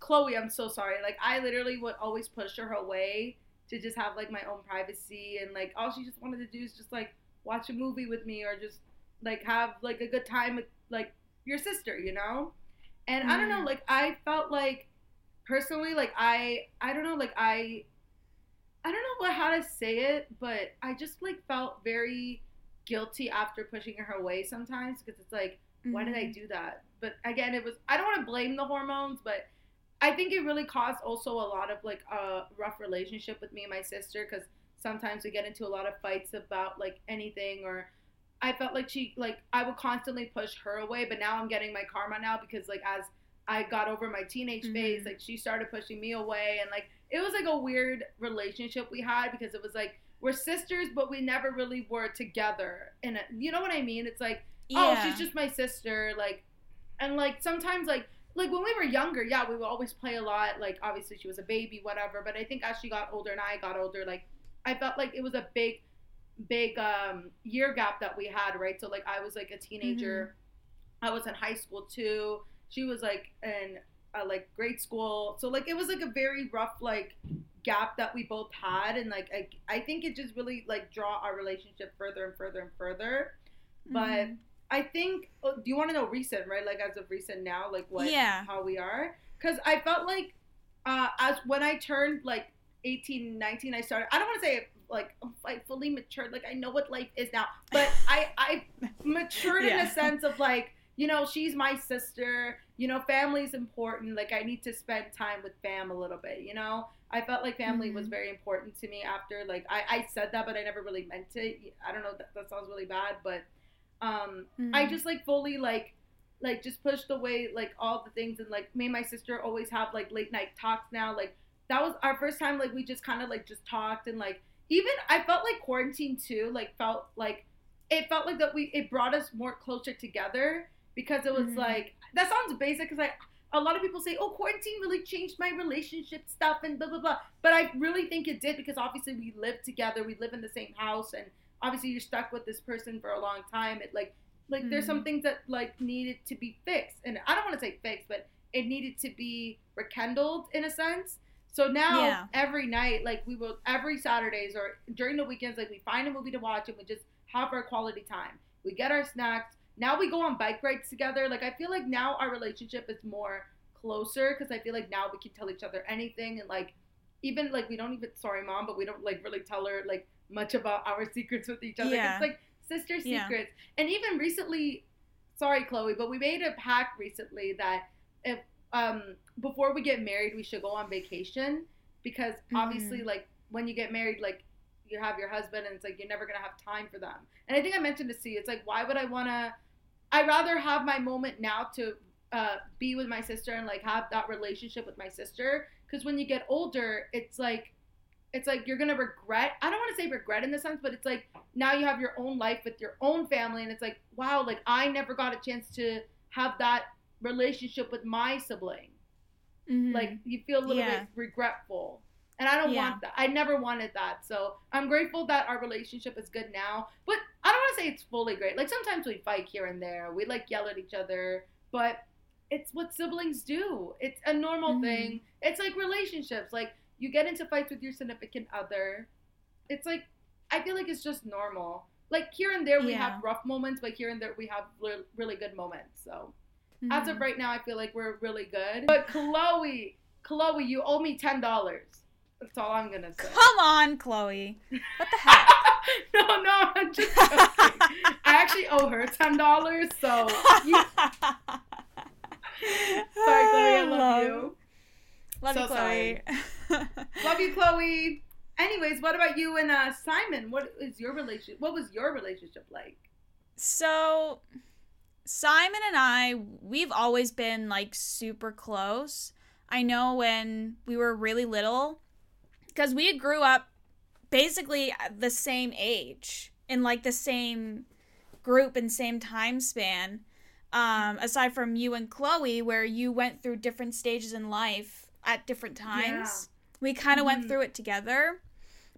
Chloe, I'm so sorry. Like I literally would always push her away to just have like my own privacy and like all she just wanted to do is just like watch a movie with me or just like have like a good time with like your sister, you know. And I don't know, Mhm. like I felt like personally, like I, I don't know, like I, I don't know what how to say it, but I just like felt very guilty after pushing her away sometimes because it's like why did I Mhm. do that? But again, it was I don't want to blame the hormones, but I think it really caused also a lot of like a rough relationship with me and my sister because sometimes we get into a lot of fights about like anything or I felt like she like I would constantly push her away, but now I'm getting my karma now because like as I got over my teenage phase, Mhm. like she started pushing me away and like it was like a weird relationship we had because it was like we're sisters but we never really were together and you know what I mean? It's like oh she's just my sister like and like sometimes like like when we were younger yeah we would always play a lot. Like obviously she was a baby whatever but i think as she got older and i got older like i felt like it was a big big um year gap that we had right? So like i was like a teenager. I was in high school too. She was like in uh, like grade school. So like it was like a very rough like gap that we both had. And like I, I think it just really like draw our relationship further and further and further. But Mhm. I think. oh, Do you want to know recent, right? Like as of recent now, like what, Yeah. how we are? Because I felt like, uh, as when I turned like 18, 19, I started. I don't want to say like I fully matured. Like I know what life is now, but I I matured in a sense of like you know she's my sister. You know, family's important. Like I need to spend time with fam a little bit. You know, I felt like family was Mhm. very important to me after like I I said that, but I never really meant it. I don't know. That, that sounds really bad, but um I Mhm. just like fully like like just pushed away like all the things and like me and my sister always have like late night talks now. Like that was our first time like we just kind of like just talked and like even I felt like quarantine too like felt like it felt like that we it brought us more closer together because it was Mhm. like that sounds basic because like a lot of people say oh quarantine really changed my relationship stuff and blah blah blah but I really think it did because obviously we live together we live in the same house and obviously you're stuck with this person for a long time it like like there's some Mhm. things that like needed to be fixed and i don't want to say fixed but it needed to be rekindled in a sense so now Yeah. every night like we will every saturdays or during the weekends like we find a movie to watch and we just have our quality time we get our snacks now we go on bike rides together like i feel like now our relationship is more closer because i feel like now we can tell each other anything and like even like we don't even sorry mom but we don't like really tell her like much about our secrets with each other Yeah. it's like sister Yeah. secrets and even recently sorry chloe but we made a pact recently that if um before we get married we should go on vacation because obviously Mhm. like when you get married like you have your husband and it's like you're never gonna have time for them and i think i mentioned to see it's like why would i want to i'd rather have my moment now to uh, be with my sister and like have that relationship with my sister because when you get older it's like it's like you're gonna regret i don't want to say regret in the sense but it's like now you have your own life with your own family and it's like wow like i never got a chance to have that relationship with my sibling Mhm. like you feel a little Yeah. bit regretful and i don't Yeah. want that i never wanted that so i'm grateful that our relationship is good now but i don't want to say it's fully great like sometimes we fight here and there we like yell at each other but it's what siblings do. It's a normal Mhm. thing. It's like relationships. Like you get into fights with your significant other. It's like I feel like it's just normal. Like here and there we Yeah. have rough moments, but here and there we have re- really good moments. So as of Mhm. right now, I feel like we're really good. But Chloe, Chloe, you owe me ten dollars. That's all I'm gonna say. Come on, Chloe. What the heck? no, no, I'm just joking. I actually owe her ten dollars. So you, sorry, Chloe, I love you. Love So you, Chloe. Love you, Chloe. Anyways, what about you and uh, Simon? What is your relationship? What was your relationship like? So, Simon and I, we've always been like super close. I know when we were really little, because we grew up basically the same age in like the same group and same time span. Um, aside from you and Chloe, where you went through different stages in life at different times, we kind of went Mhm. through it together.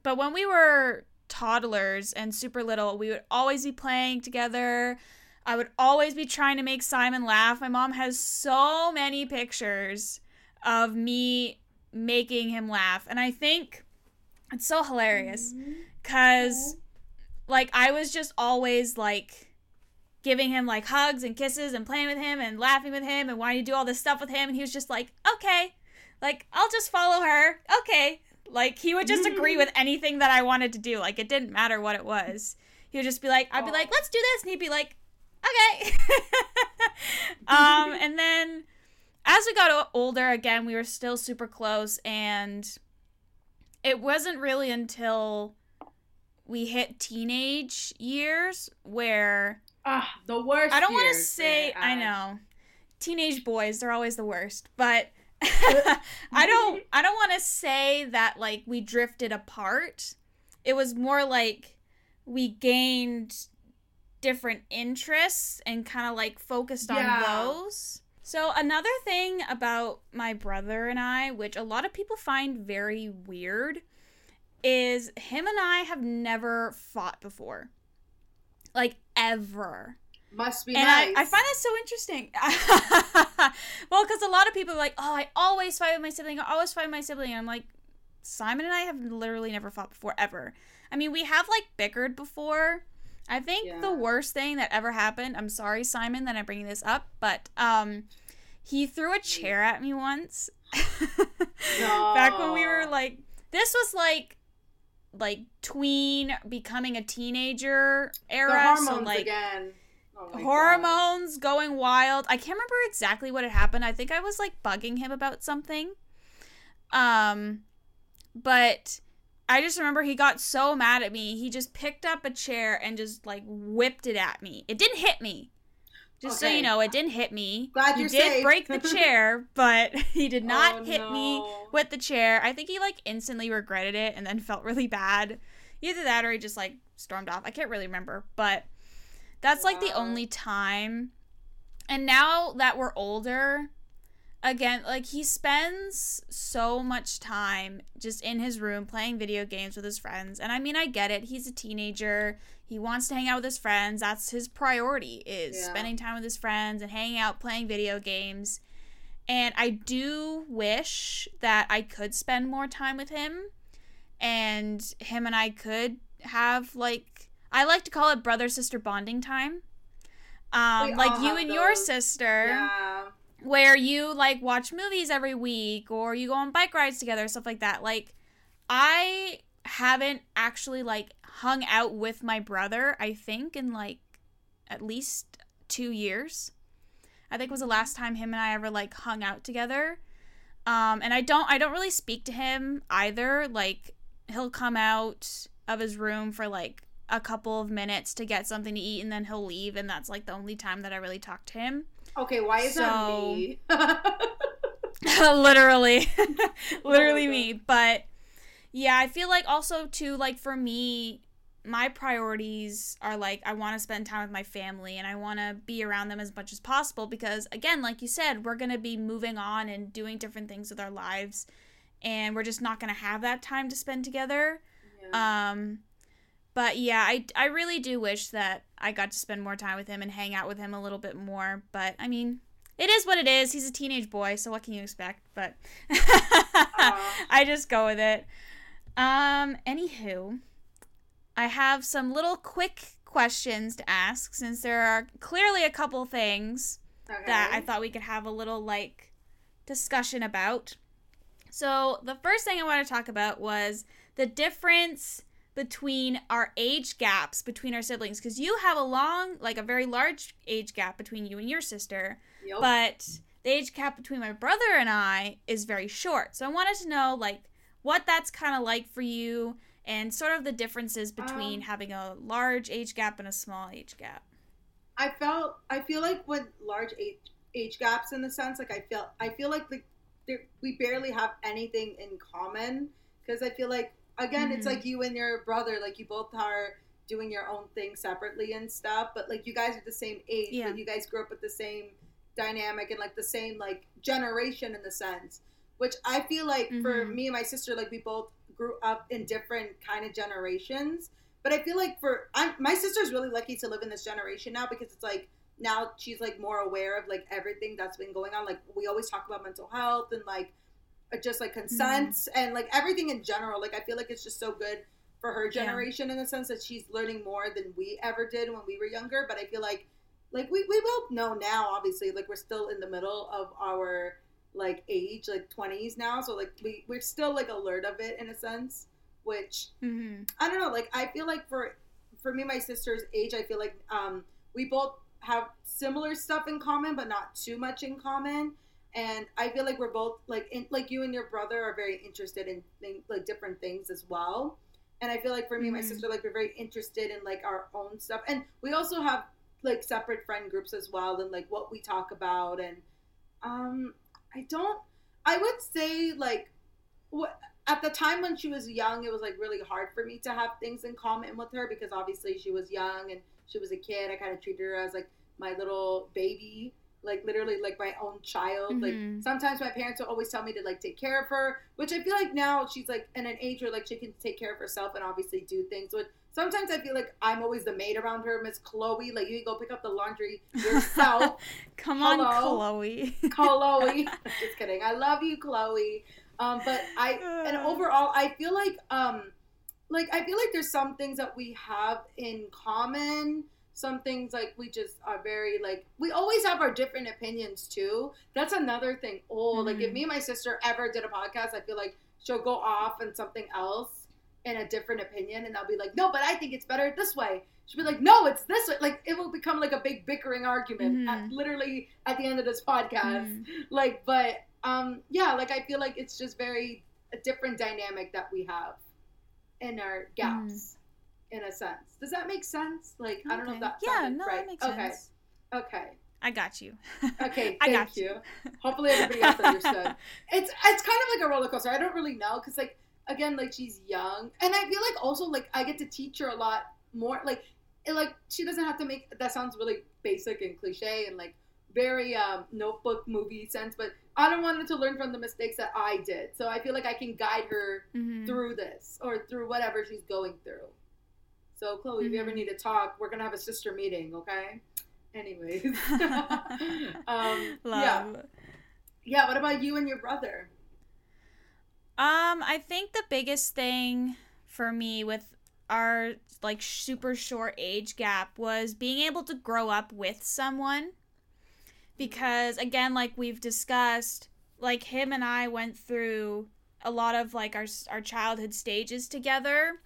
But when we were toddlers and super little, we would always be playing together. I would always be trying to make Simon laugh. My mom has so many pictures of me making him laugh. And I think it's so hilarious because, like, I was just always like giving him like hugs and kisses and playing with him and laughing with him and wanting to do all this stuff with him. And he was just like, okay, like, I'll just follow her. Okay. Like, he would just agree with anything that I wanted to do. Like, it didn't matter what it was. He would just be like, I'd be like, let's do this. And he'd be like, okay. um, and then as we got older, again, we were still super close. And it wasn't really until we hit teenage years where Ah, the worst. I don't want to say. I know. Teenage boys, they're always the worst. But I don't I don't want to say that like we drifted apart. It was more like we gained different interests and kind of like focused on Yeah. those. So another thing about my brother and I, which a lot of people find very weird, is him and I have never fought before. Like ever. Must be And nice. I, I find that so interesting. well, because a lot of people are like, oh, I always fight with my sibling. I always fight with my sibling. And I'm like, Simon and I have literally never fought before, ever. I mean, we have like bickered before. I think Yeah. the worst thing that ever happened, I'm sorry, Simon, that I'm bringing this up, but um, he threw a chair at me once. Back when we were like, this was like, like tween becoming a teenager the era. hormones so like again. Oh my God. hormones going wild. I can't remember exactly what had happened. I think I was like bugging him about something. Um but I just remember he got so mad at me. He just picked up a chair and just like whipped it at me. It didn't hit me. Just so you know, it didn't hit me. Glad he you're did safe. break the chair, but he did not Oh, hit me with the chair. I think he like instantly regretted it and then felt really bad. Either that or he just like stormed off. I can't really remember, but that's like the only time. And now that we're older, again, like he spends so much time just in his room playing video games with his friends. And I mean, I get it. He's a teenager. He wants to hang out with his friends. That's his priority is Yeah. spending time with his friends and hanging out playing video games. And I do wish that I could spend more time with him and him and I could have like I like to call it brother sister bonding time. Um We like you and your sister Yeah. Where you like watch movies every week or you go on bike rides together stuff like that. Like I haven't actually like hung out with my brother I think in like at least 2 years. I think was the last time him and I ever like hung out together. Um and I don't I don't really speak to him either. Like he'll come out of his room for like a couple of minutes to get something to eat and then he'll leave and that's like the only time that I really talk to him. Okay, why is that me? literally literally God. me but yeah i feel like also too like for me my priorities are like i want to spend time with my family and i want to be around them as much as possible because again like you said we're going to be moving on and doing different things with our lives and we're just not going to have that time to spend together Yeah. um but yeah I, I really do wish that i got to spend more time with him and hang out with him a little bit more but i mean it is what it is. He's a teenage boy, so what can you expect? But I just go with it. Um, anywho, I have some little quick questions to ask since there are clearly a couple things okay. that I thought we could have a little like discussion about. So, the first thing I want to talk about was the difference between our age gaps between our siblings because you have a long like a very large age gap between you and your sister yep. but the age gap between my brother and i is very short so i wanted to know like what that's kind of like for you and sort of the differences between um, having a large age gap and a small age gap i felt i feel like with large age age gaps in the sense like i feel i feel like the, we barely have anything in common because i feel like again, mm-hmm. it's like you and your brother, like you both are doing your own thing separately and stuff, but like you guys are the same age, yeah. you guys grew up with the same dynamic and like the same like generation in the sense. Which I feel like mm-hmm. for me and my sister, like we both grew up in different kind of generations. But I feel like for I'm, my sister's really lucky to live in this generation now because it's like now she's like more aware of like everything that's been going on. Like we always talk about mental health and like just like consent mm-hmm. and like everything in general. Like I feel like it's just so good for her generation yeah. in the sense that she's learning more than we ever did when we were younger. But I feel like like we, we both know now obviously like we're still in the middle of our like age like 20s now so like we we're still like alert of it in a sense which mm-hmm. i don't know like i feel like for for me my sister's age i feel like um we both have similar stuff in common but not too much in common and I feel like we're both like in, like you and your brother are very interested in, in like different things as well. And I feel like for me, mm-hmm. my sister, like we're very interested in like our own stuff, and we also have like separate friend groups as well, and like what we talk about. And um, I don't. I would say like what at the time when she was young, it was like really hard for me to have things in common with her because obviously she was young and she was a kid. I kind of treated her as like my little baby like literally like my own child. Mm-hmm. Like sometimes my parents will always tell me to like take care of her, which I feel like now she's like in an age where like she can take care of herself and obviously do things. But sometimes I feel like I'm always the maid around her, Miss Chloe. Like you go pick up the laundry yourself. Come on, Chloe. Chloe. Just kidding. I love you, Chloe. Um, but I and overall I feel like um like I feel like there's some things that we have in common some things like we just are very like we always have our different opinions too that's another thing oh mm-hmm. like if mm-hmm. me and my sister ever did a podcast i feel like she'll go off and something else in a different opinion and i'll be like no but i think it's better this way she'll be like no it's this way like it will become like a big bickering argument mm-hmm. at, literally at the end of this podcast mm-hmm. like but um yeah like i feel like it's just very a different dynamic that we have in our gaps mm-hmm in a sense. Does that make sense? Like okay. I don't know if that. Yeah, no, right. that makes okay. sense. Okay. I got you. okay, I got you. Hopefully everybody else understood. It's it's kind of like a roller coaster. I don't really know because like again like she's young and I feel like also like I get to teach her a lot more like it, like she doesn't have to make that sounds really basic and cliche and like very um, notebook movie sense but I don't want her to learn from the mistakes that I did so I feel like I can guide her mm-hmm. through this or through whatever she's going through. So, Chloe, mm-hmm. if you ever mm-hmm. need to talk, we're gonna have a sister meeting, okay? Anyways, um, yeah, yeah. What about you and your brother? Um, I think the biggest thing for me with our like super short age gap was being able to grow up with someone because again like we've discussed like him and I went through a lot of like our our childhood stages together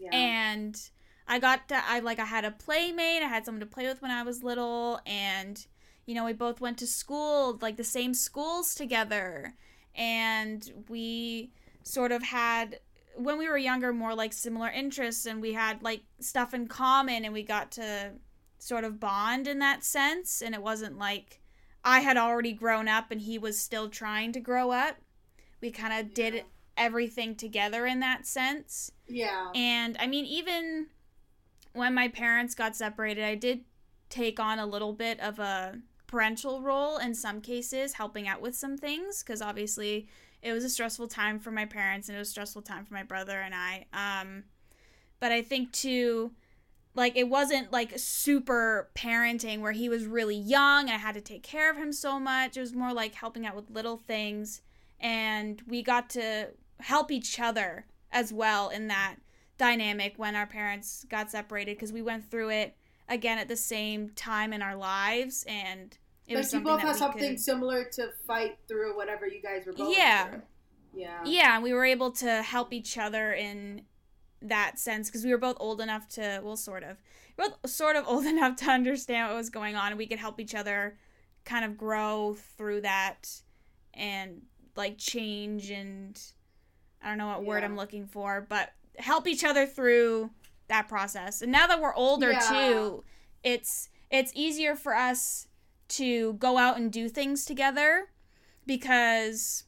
yeah. and I got to I like I had a playmate, I had someone to play with when I was little and you know, we both went to school, like the same schools together and we sort of had when we were younger more like similar interests and we had like stuff in common and we got to sort of bond in that sense and it wasn't like I had already grown up and he was still trying to grow up. We kind of yeah. did everything together in that sense. Yeah. And I mean even when my parents got separated, I did take on a little bit of a parental role in some cases, helping out with some things because obviously it was a stressful time for my parents and it was a stressful time for my brother and I. Um, but I think too, like it wasn't like super parenting where he was really young and I had to take care of him so much. It was more like helping out with little things and we got to help each other as well in that dynamic when our parents got separated because we went through it again at the same time in our lives and it like was you both had something could- similar to fight through whatever you guys were going Yeah. through. Yeah. yeah and we were able to help each other in that sense because we were both old enough to well sort of we both sort of old enough to understand what was going on and we could help each other kind of grow through that and like change and i don't know what word i'm looking for but help each other through that process. And now that we're older Yeah. too it's it's easier for us to go out and do things together because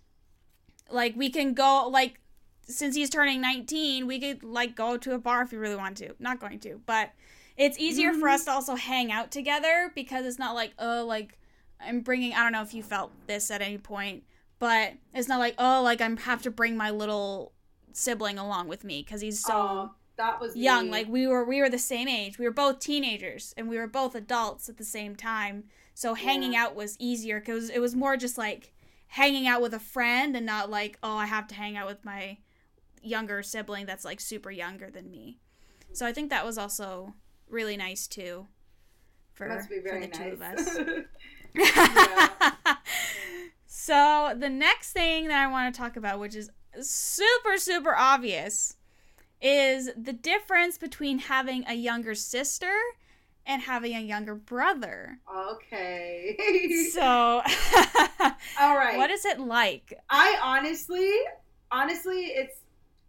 like we can go like since he's turning 19 we could like go to a bar if we really want to. Not going to but it's easier for mm-hmm. us to also hang out together because it's not like oh like i'm bringing i don't know if you felt this at any point but it's not like oh like I'm have to bring my little sibling along with me because he's so that was young me. like we were we were the same age we were both teenagers and we were both adults at the same time so hanging out was easier because it was more just like hanging out with a friend and not like oh i have to hang out with my younger sibling that's like super younger than me so i think that was also really nice too for, must be for the nice. two of us Yeah. so the next thing that I want to talk about, which is super super obvious, is the difference between having a younger sister and having a younger brother. okay. So, All right. what is it like? I honestly, honestly, it's.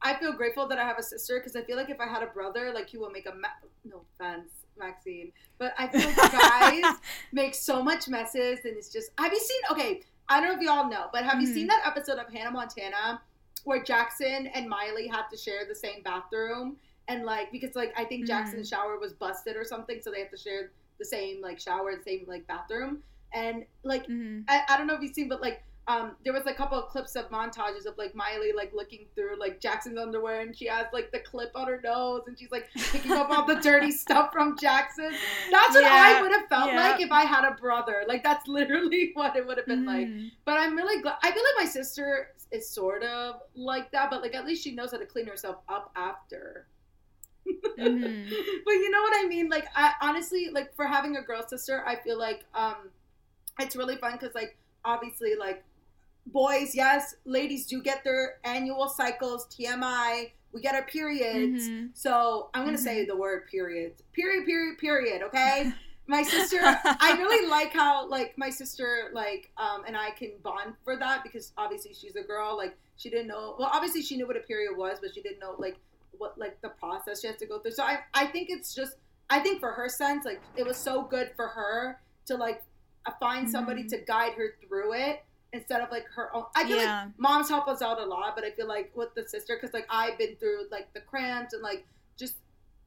I feel grateful that I have a sister because I feel like if I had a brother, like he would make a ma- no offense, Maxine, but I feel like guys make so much messes and it's just. Have you seen? Okay, I don't know if y'all know, but have you Mhm. seen that episode of Hannah Montana where Jackson and Miley had to share the same bathroom. And like because like I think Jackson's shower was busted or something, so they have to share the same like shower, the same like bathroom, and like Mhm. I, I don't know if you've seen, but like um, there was a couple of clips of montages of like Miley like looking through like Jackson's underwear and she has like the clip on her nose and she's like picking up all the dirty stuff from Jackson. That's what I would have felt yeah. like if I had a brother. Like that's literally what it would have been like. Mhm. But I'm really glad. I feel like my sister is sort of like that, but like at least she knows how to clean herself up after. Mhm. but you know what I mean? Like, I honestly, like, for having a girl sister, I feel like um, it's really fun because, like, obviously, like, boys, yes, ladies do get their annual cycles, TMI, we get our periods. Mhm. So I'm gonna say the word periods. Period, period, period. Okay. My sister, I really like how like my sister like um and I can bond for that because obviously she's a girl. Like she didn't know. Well, obviously she knew what a period was, but she didn't know like what like the process she has to go through. So I I think it's just I think for her sense like it was so good for her to like uh, find somebody Mhm. to guide her through it instead of like her own. I feel like moms help us out a lot, but I feel like with the sister, because like I've been through like the cramps and like just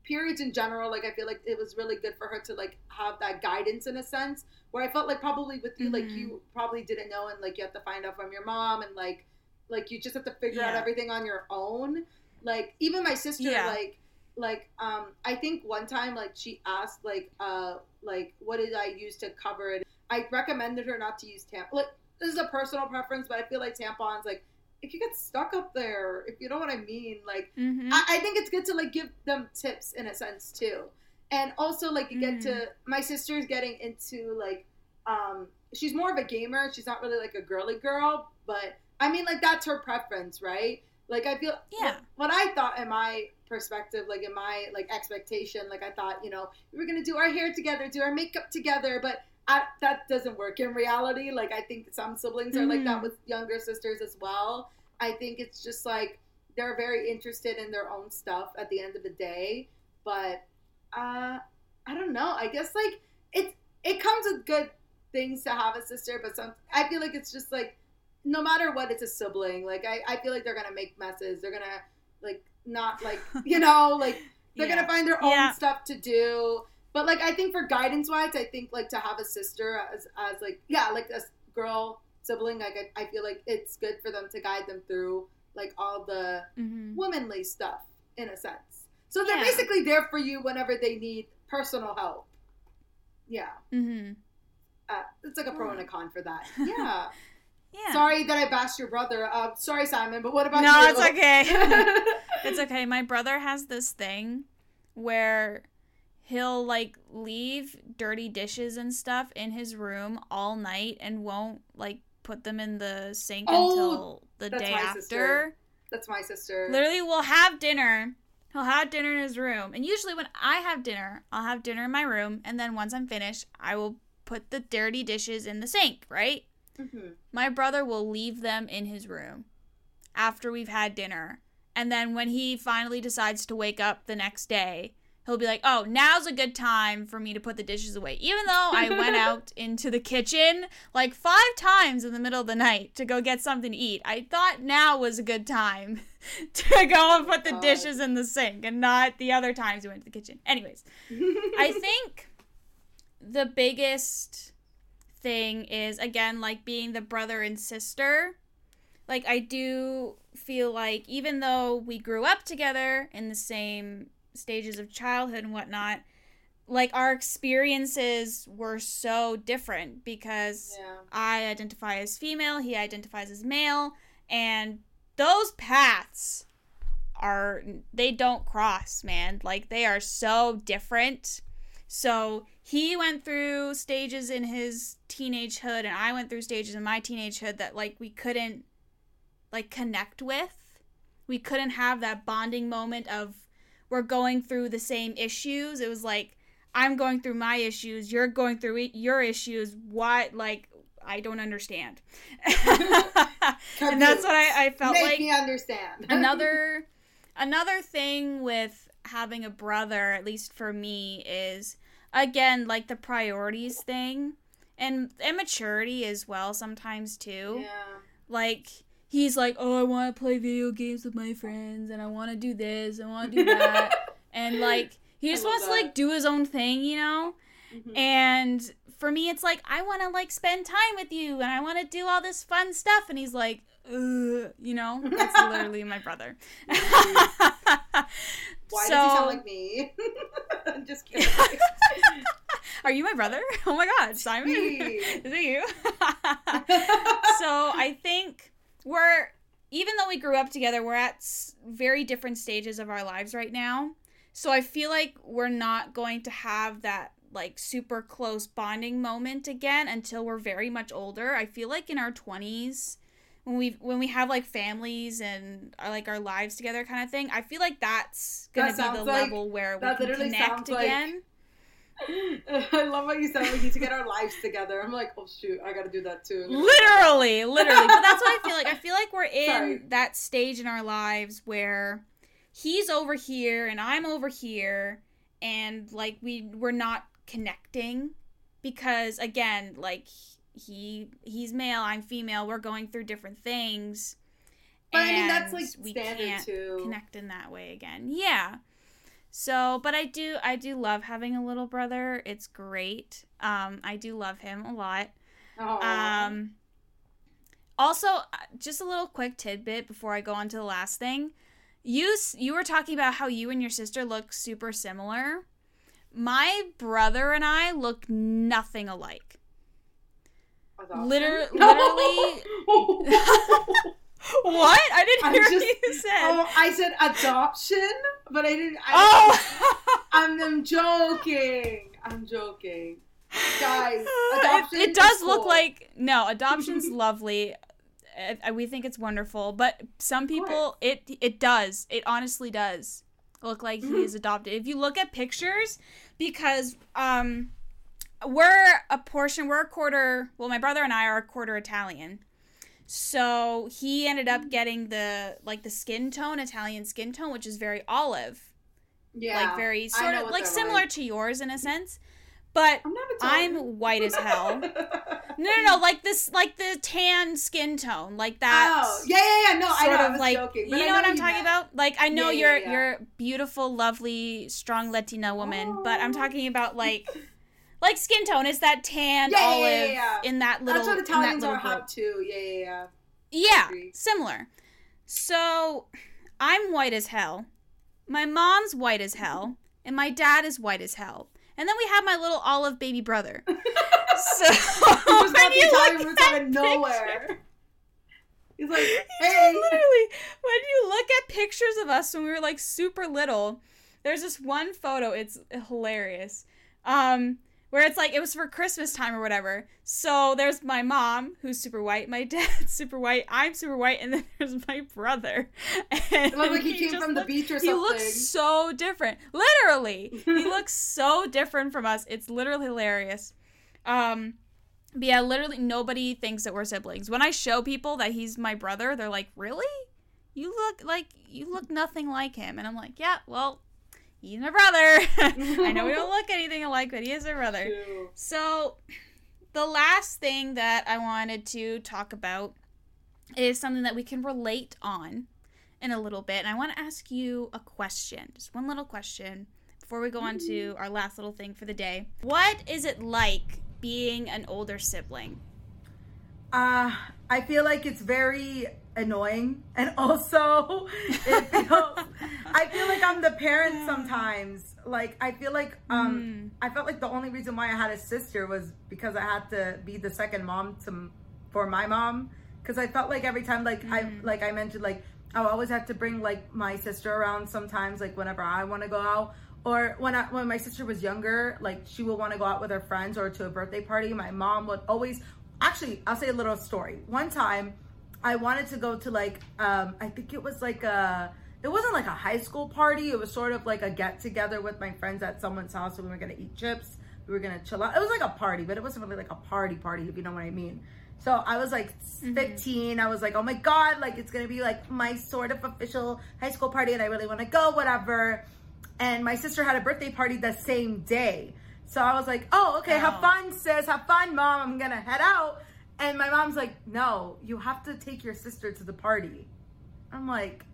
periods in general. Like I feel like it was really good for her to like have that guidance in a sense. Where I felt like probably with you, like Mhm. you probably didn't know, and like you have to find out from your mom, and like like you just have to figure out everything on your own. Like even my sister, Yeah. like like um I think one time like she asked like uh like what did I use to cover it. I recommended her not to use tampons. Like this is a personal preference, but I feel like tampons like if you get stuck up there, if you know what I mean, like Mhm. I, I think it's good to like give them tips in a sense too, and also like you get to my sister's getting into like um she's more of a gamer. She's not really like a girly girl, but I mean like that's her preference, right? Like I feel Yeah. What, what I thought in my perspective, like in my like expectation, like I thought you know we were gonna do our hair together, do our makeup together, but I, that doesn't work in reality. Like I think some siblings are like that Mhm. with younger sisters as well. I think it's just like they're very interested in their own stuff at the end of the day. But uh, I don't know. I guess like it it comes with good things to have a sister, but some I feel like it's just like no matter what, it's a sibling. Like I, I feel like they're gonna make messes. They're gonna like not like you know like they're Yeah. gonna find their own Yeah. stuff to do. But like I think for guidance wise, I think like to have a sister as as like yeah like a girl sibling, like I, I feel like it's good for them to guide them through like all the Mhm. womanly stuff in a sense. So they're Yeah. basically there for you whenever they need personal help. Yeah. Mm-hmm. Uh, it's like a pro and a con for that. Yeah. Yeah. Sorry that I bashed your brother. Uh, sorry, Simon, but what about no, you? it's okay. it's okay. My brother has this thing where he'll like leave dirty dishes and stuff in his room all night and won't like put them in the sink Oh, until the day my after. sister. That's my sister. Literally, we'll have dinner. He'll have dinner in his room. And usually, when I have dinner, I'll have dinner in my room. And then once I'm finished, I will put the dirty dishes in the sink, right? Mhm. My brother will leave them in his room after we've had dinner. And then when he finally decides to wake up the next day, he'll be like, oh, now's a good time for me to put the dishes away. Even though I went out into the kitchen like five times in the middle of the night to go get something to eat, I thought now was a good time to go and put the oh God. dishes in the sink and not the other times we went to the kitchen. Anyways, I think the biggest thing is again like being the brother and sister. Like I do feel like even though we grew up together in the same stages of childhood and whatnot, like our experiences were so different because yeah. I identify as female, he identifies as male, and those paths are they don't cross, man. Like they are so different. So he went through stages in his teenagehood and I went through stages in my teenagehood that like we couldn't like connect with. We couldn't have that bonding moment of we're going through the same issues. It was like I'm going through my issues, you're going through your issues. What like I don't understand. and that's what I, I felt Make like me understand. another another thing with having a brother at least for me is again like the priorities thing and immaturity as well sometimes too yeah. like he's like oh i want to play video games with my friends and i want to do this and i want to do that and like he just wants to like do his own thing you know Mhm. and for me, it's like I want to like spend time with you, and I want to do all this fun stuff. And he's like, Ugh, you know, that's literally my brother. Why so, does he sound like me? I'm just kidding. are you my brother? Oh my God, Simon, is it you? so I think we're even though we grew up together, we're at very different stages of our lives right now. So I feel like we're not going to have that like super close bonding moment again until we're very much older. I feel like in our 20s when we when we have like families and our, like our lives together kind of thing, I feel like that's going That to be the like- level where we can connect like- again. I love what you said we need to get our lives together. I'm like, oh shoot, I gotta do that too. literally literally but that's what i feel like i feel like we're in Sorry. that stage in our lives where he's over here and i'm over here and like we we're not connecting because again like he he's male i'm female we're going through different things But I mean, that's like we standard can't too. connect in that way again yeah so but i do i do love having a little brother it's great um i do love him a lot Aw. um, also, uh, just a little quick tidbit before I go on to the last thing. You you were talking about how you and your sister look super similar. My brother and I look nothing alike. Adoption? liter- No. What? I didn't I'm hear just- what you said. oh, I said adoption, but I didn't. I, oh. I'm, I'm joking. I'm joking. Guys, it, adoption it does is look like no adoption's lovely Uh, we think it's wonderful but some people it it does it honestly does look like he is adopted if you look at pictures because um we're a portion we're a quarter well my brother and i are a quarter italian so he ended up getting the like the skin tone italian skin tone which is very olive yeah, like very sort of like similar like. to yours in a sense but I'm i'm white as hell no, no, no, like this, like the tan skin tone, like oh, that. Oh, yeah, yeah, yeah. No, I know. I of was like, joking. you but know, what I'm talking meant. about? Like, I know Yeah, you're yeah, yeah. you're beautiful, lovely, strong Latina woman, but I'm Oh. talking about like, like skin tone. It's that tan Yeah, olive yeah, yeah. in that little. That's what Italians are hot too. Yeah, yeah, yeah. Yeah, similar. So, I'm white as hell. my mom's white as hell, and my dad is white as hell. And then we have my little olive baby brother. so was when you look at out of nowhere. He's like, hey. literally, when you look at pictures of us when we were like super little, there's this one photo. It's hilarious. Um, where it's like it was for Christmas time or whatever. So there's my mom who's super white, my dad's super white, I'm super white, and then there's my brother. And looked like he came just from the beach or something. He looks so different. Literally, he looks so different from us. It's literally hilarious. Um, but yeah, literally nobody thinks that we're siblings. When I show people that he's my brother, they're like, "Really? You look like you look nothing like him." And I'm like, "Yeah, well, he's my brother. I know we don't look anything alike, but he is my brother." So, the last thing that I wanted to talk about is something that we can relate on in a little bit. And I want to ask you a question, just one little question before we go on to our last little thing for the day. What is it like being an older sibling? Uh, I feel like it's very annoying, and also it feels. I feel like I'm the parent sometimes. Like I feel like um, I felt like the only reason why I had a sister was because I had to be the second mom to for my mom. Because I felt like every time, like I like I mentioned, like I always have to bring like my sister around sometimes, like whenever I want to go out. Or when I, when my sister was younger, like she would want to go out with her friends or to a birthday party. My mom would always, actually, I'll say a little story. One time, I wanted to go to like, um, I think it was like a, it wasn't like a high school party. It was sort of like a get together with my friends at someone's house. So we were gonna eat chips. We were gonna chill out. It was like a party, but it wasn't really like a party party, if you know what I mean. So I was like 15. I was like, oh my God, like it's gonna be like my sort of official high school party and I really wanna go, whatever. And my sister had a birthday party the same day. So I was like, oh, okay, have fun, sis, have fun, mom. I'm gonna head out. And my mom's like, no, you have to take your sister to the party. I'm like,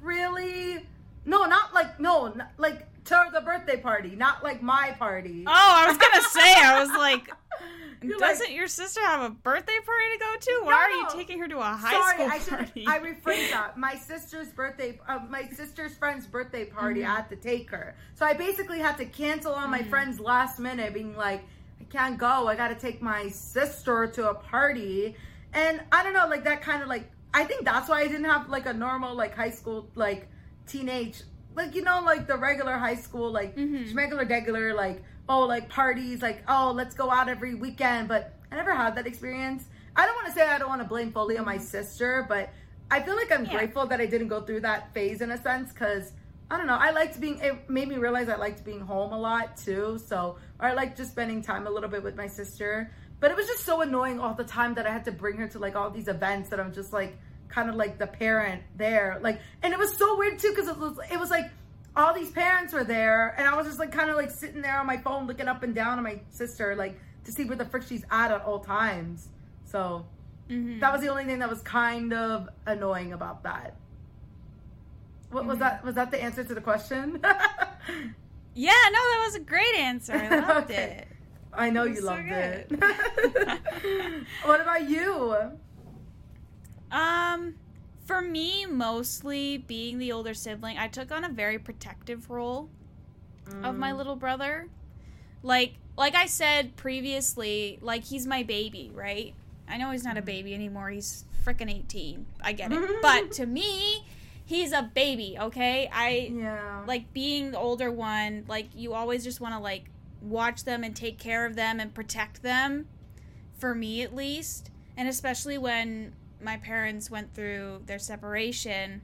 really? No, not like, no, not, like to the birthday party, not like my party. Oh, I was gonna say, I was like, You're doesn't your sister have a birthday party to go to? Why No, are you taking her to a high Sorry, school I should party? I rephrased that. My sister's birthday, uh, my sister's friend's birthday party. Mm-hmm. I had to take her, so I basically had to cancel on my friend's last minute, being like, I can't go. I got to take my sister to a party, and I don't know, like that kind of like. I think that's why I didn't have like a normal like high school like teenage like you know like the regular high school like Mhm. regular regular like oh like parties like oh let's go out every weekend but I never had that experience. I don't want to say I don't want to blame fully on my sister, but I feel like I'm Yeah. grateful that I didn't go through that phase in a sense because I don't know. I liked being. It made me realize I liked being home a lot too. So or I like just spending time a little bit with my sister. But it was just so annoying all the time that I had to bring her to like all these events that I'm just like kind of like the parent there. Like, and it was so weird too because it was it was like all these parents were there, and I was just like kind of like sitting there on my phone looking up and down at my sister like to see where the frick she's at at all times. So Mhm. that was the only thing that was kind of annoying about that. What was Mhm. that? Was that the answer to the question? Yeah, no, that was a great answer. I loved Okay. it. I know you So loved good. it. what about you? Um, for me, mostly being the older sibling, I took on a very protective role of my Mm. little brother. Like, like I said previously, like he's my baby, right? I know he's not a baby anymore. He's freaking 18. I get it. but to me, he's a baby, okay? I Yeah. like being the older one, like you always just want to like watch them and take care of them and protect them. For me at least, and especially when my parents went through their separation,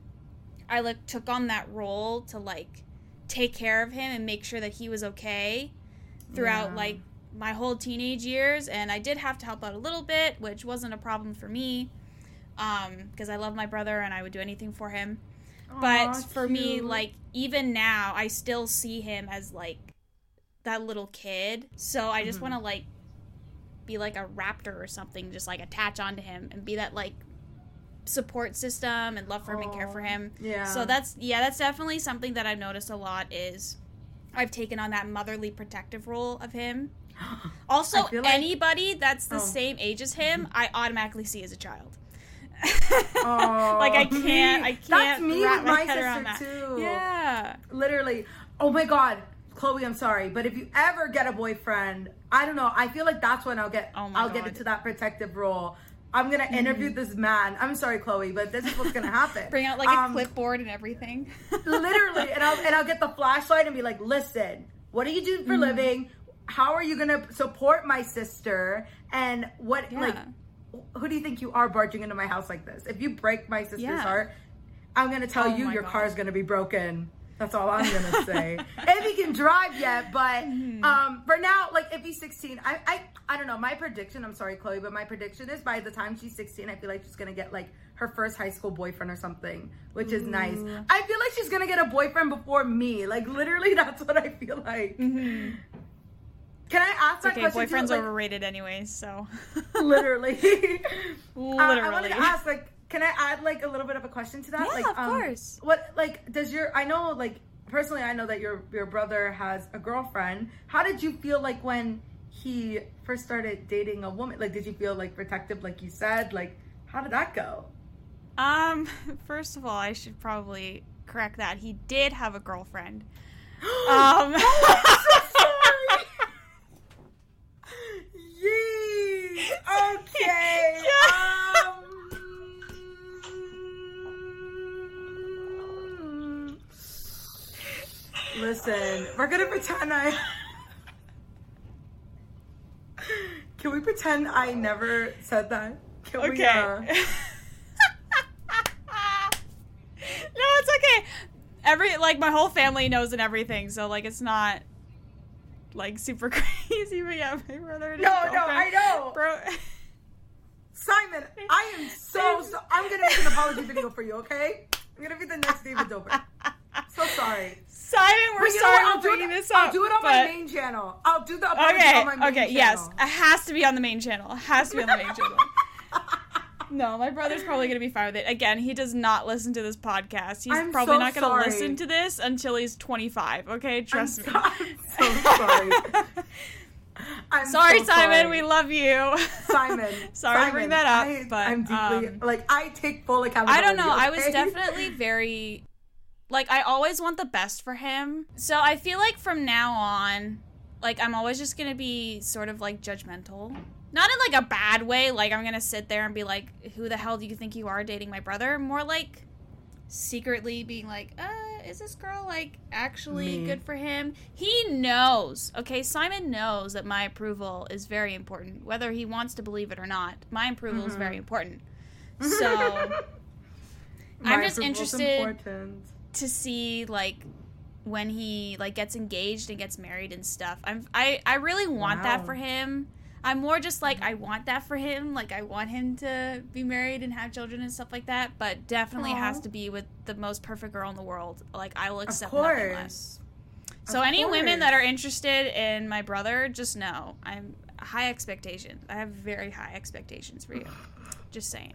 I like took on that role to like take care of him and make sure that he was okay throughout Yeah. like my whole teenage years and I did have to help out a little bit, which wasn't a problem for me. Um, because I love my brother and I would do anything for him but for me like even now i still see him as like that little kid so i just Mhm. want to like be like a raptor or something just like attach onto him and be that like support system and love for him and care for him Yeah. so that's yeah that's definitely something that i've noticed a lot is i've taken on that motherly protective role of him also like- anybody that's the Oh. same age as him i automatically see as a child Oh, like I can't, I can't. That's me wrap with my head around sister that. too. Yeah. literally. Oh my god, Chloe, I'm sorry, but if you ever get a boyfriend, I don't know. I feel like that's when I'll get Oh I'll get God. into that protective role. I'm gonna interview this man. I'm sorry, Chloe, but this is what's gonna happen. Bring out like Um, a clipboard and everything. literally, and I'll and I'll get the flashlight and be like, "Listen, what do you do Mm-hmm. for a living? How are you gonna support my sister? And what like." Who do you think you are barging into my house like this? If you break my sister's Yeah. heart, I'm gonna tell Oh you your God. car's gonna be broken. That's all I'm gonna say. if he can drive yet, but Mm-hmm. um, for now, like if he's 16, I, I I don't know. My prediction, I'm sorry, Chloe, but my prediction is by the time she's 16, I feel like she's gonna get like her first high school boyfriend or something, which is nice. I feel like she's gonna get a boyfriend before me. Like literally, that's what I feel like. Can I ask that Okay, question? too? boyfriend's Like, overrated anyways, so. literally. Uh, I wanted to ask, like, can I add like a little bit of a question to that? Yeah, like, um, of course. What like does your? I know, like personally, I know that your your brother has a girlfriend. How did you feel like when he first started dating a woman? Like, did you feel like protective, like you said? Like, how did that go? Um, first of all, I should probably correct that. He did have a girlfriend. Um, Okay. Um, listen, we're gonna pretend I. Can we pretend I never said that? Can we? okay. Uh... no, it's okay. Every like my whole family knows and everything, so like it's not like super crazy. But yeah, my brother. No, no, I know. bro. Simon, I am so, so. I'm gonna make an apology video for you. Okay? I'm gonna be the next David Dobrik. So sorry. Simon, we're But sorry for I'll do bringing it. this up. I'll do it on my main channel. I'll do the apology Okay, on my main okay, channel. yes, it has to be on the main channel. It has to be on the main channel. No, my brother's probably gonna be fine with it. Again, he does not listen to this podcast. He's I'm probably so not gonna sorry. listen to this until he's 25. Okay, I'm trust so, me. I'm so sorry. I'm sorry, so Simon. sorry. We love you. Simon. Sorry to bring that up, I, but, I'm deeply um, like I take full accountability. I don't know. I was definitely very like I always want the best for him. So I feel like from now on, like I'm always just gonna be sort of like judgmental. Not in like a bad way, like I'm gonna sit there and be like, Who the hell do you think you are dating my brother? More like secretly being like, uh, is this girl like actually Me. good for him? He knows, okay? Simon knows that my approval is very important, whether he wants to believe it or not. My approval is Mm-hmm. very important. So I'm just interested- to see like when he like gets engaged and gets married and stuff. I'm I I really want that for him. I'm more just like I want that for him. Like I want him to be married and have children and stuff like that. But definitely has to be with the most perfect girl in the world. Like I will accept nothing less. So Of any women that are interested in my brother, just know I'm high expectations. I have very high expectations for you. Just saying.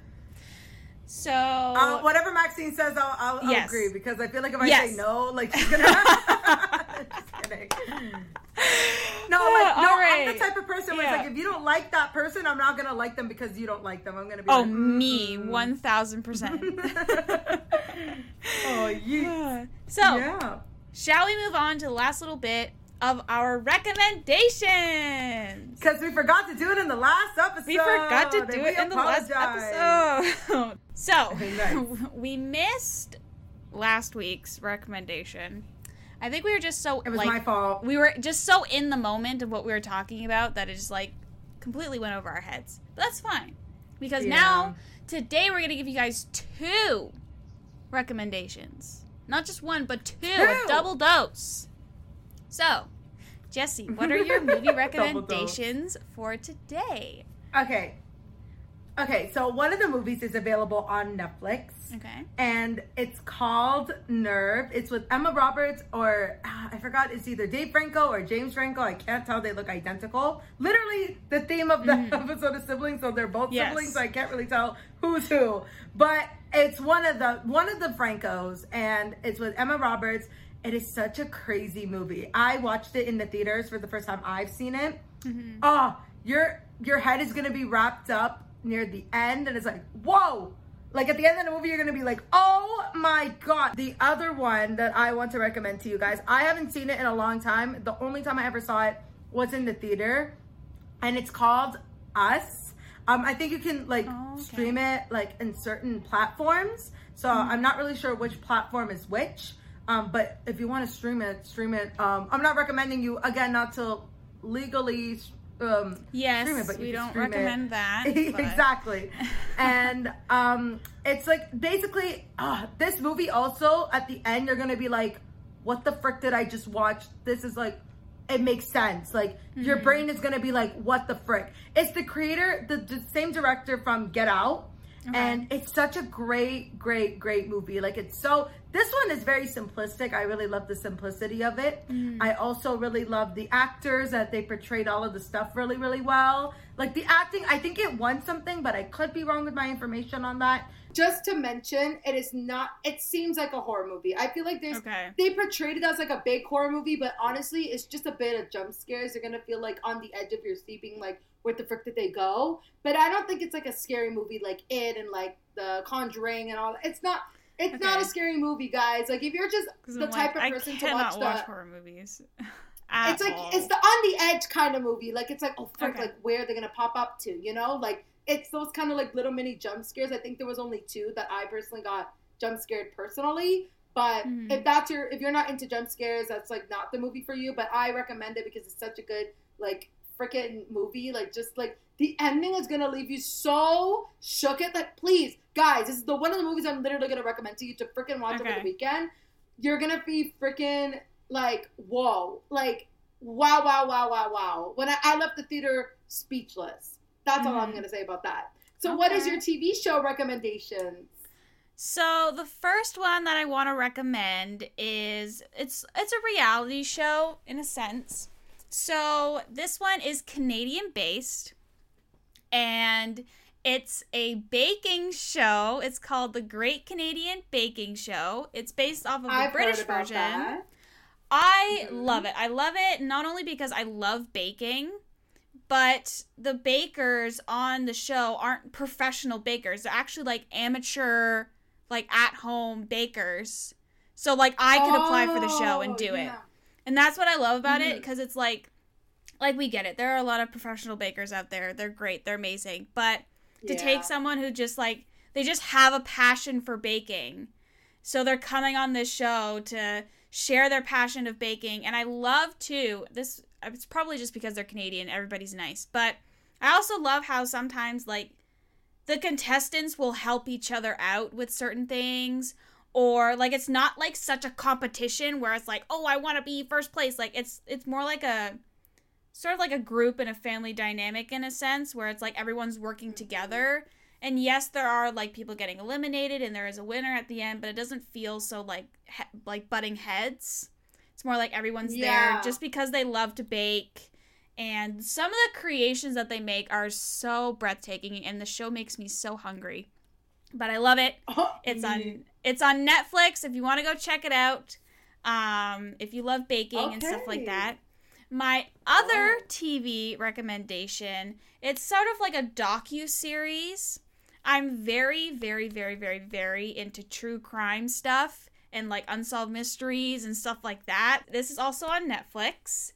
So Uh, whatever Maxine says, I'll, I'll, I'll Yes. agree because I feel like if I Yes. say no, like she's gonna. No, like no, All I'm the type of person where it's like if you don't like that person, I'm not gonna like them because you don't like them. I'm gonna be Oh, like, me, mm-mm. one thousand percent. oh, you. So, Yeah. shall we move on to the last little bit of our recommendations? Because we forgot to do it in the last episode. We forgot to do it in the last episode. So, Nice. we missed last week's recommendation. I think we were just so It was like my fault. we were just so in the moment of what we were talking about that it just like completely went over our heads. But that's fine. Because Yeah. now today we're gonna give you guys two recommendations. Not just one, but two, a Two. double dose. So, Jesse, what are your movie recommendations for today? Okay. Okay, so one of the movies is available on Netflix. Okay. and it's called Nerve. It's with Emma Roberts or ah, I forgot. It's either Dave Franco or James Franco. I can't tell. They look identical. Literally the theme of the episode of siblings, so they're both Mm-hmm. Yes. siblings. So I can't really tell who's who. But it's one of the one of the Francos, and it's with Emma Roberts. It is such a crazy movie. I watched it in the theaters for the first time I've seen it. Oh, your your head is gonna be wrapped up near the end, and it's like, whoa, like at the end of the movie, you're gonna be like, oh my god. The other one that I want to recommend to you guys, I haven't seen it in a long time. The only time I ever saw it was in the theater, and it's called Us. Um, I think you can like Oh, okay. stream it like in certain platforms. So I'm not really sure which platform is which. Um, but if you want to stream it, stream it. Um, I'm not recommending you again not to legally um, Yes, stream it, but we don't stream it. recommend that. exactly. and um, it's like basically uh, this movie. Also, at the end, you're gonna be like, "What the frick did I just watch?" This is like, it makes sense. Like your Mm-hmm. brain is gonna be like, "What the frick?" It's the creator, the, the same director from Get Out. And it's such a great, great, great movie. Like it's so. This one is very simplistic. I really love the simplicity of it. Mm. I also really love the actors that they portrayed all of the stuff really, really well. Like the acting, I think it won something, but I could be wrong with my information on that. Just to mention, it is not. It seems like a horror movie. I feel like there's. Okay. They portrayed it as like a big horror movie, but honestly, it's just a bit of jump scares. You're gonna feel like on the edge of your seat, being like, "Where the frick did they go?" But I don't think it's like a scary movie like it and like The Conjuring and all. that. It's not. It's not a scary movie, guys. Like if you're just the I'm type like, of person to watch watch the. horror movies. It's like all. it's the on the edge kind of movie. Like it's like oh frick, Okay. like where are they gonna pop up to? You know, like it's those kind of like little mini jump scares. I think there was only two that I personally got jump scared personally. But Mhm. if that's your if you're not into jump scares, that's like not the movie for you. But I recommend it because it's such a good like freaking movie. Like just like the ending is gonna leave you so shook. It like please guys, this is the one of the movies I'm literally gonna recommend to you to freaking watch over the weekend. You're gonna be freaking like whoa, like wow, wow, wow, wow, wow. When I, I left the theater speechless. That's all I'm Mhm. gonna say about that. So, what is your TV show recommendations? So the first one that I want to recommend is it's it's a reality show in a sense. So this one is Canadian based and it's a baking show. It's called The Great Canadian Baking Show. It's based off of the I've British heard about version. that. I Mhm. love it. I love it not only because I love baking, but the bakers on the show aren't professional bakers. They're actually like amateur, like at home bakers. So like I could apply for the show and Oh, do it. And that's what I love about it Mhm. because it's like like we get it. There are a lot of professional bakers out there. They're great. They're amazing. But to Yeah. take someone who just like they just have a passion for baking. So they're coming on this show to share their passion of baking and I love too this it's probably just because they're Canadian, everybody's nice. But I also love how sometimes like the contestants will help each other out with certain things or like it's not like such a competition where it's like, "Oh, I want to be first place." Like it's it's more like a sort of like a group and a family dynamic in a sense where it's like everyone's working mm-hmm. together. And yes, there are like people getting eliminated and there is a winner at the end, but it doesn't feel so like he- like butting heads. It's more like everyone's Yeah. there just because they love to bake. And some of the creations that they make are so breathtaking and the show makes me so hungry. But I love it. Oh, It's on it's on Netflix if you want to go check it out. Um, if you love baking and stuff like that. My other. TV recommendation, it's sort of like a docu series. I'm very very very very very into true crime stuff and like unsolved mysteries and stuff like that. This is also on Netflix.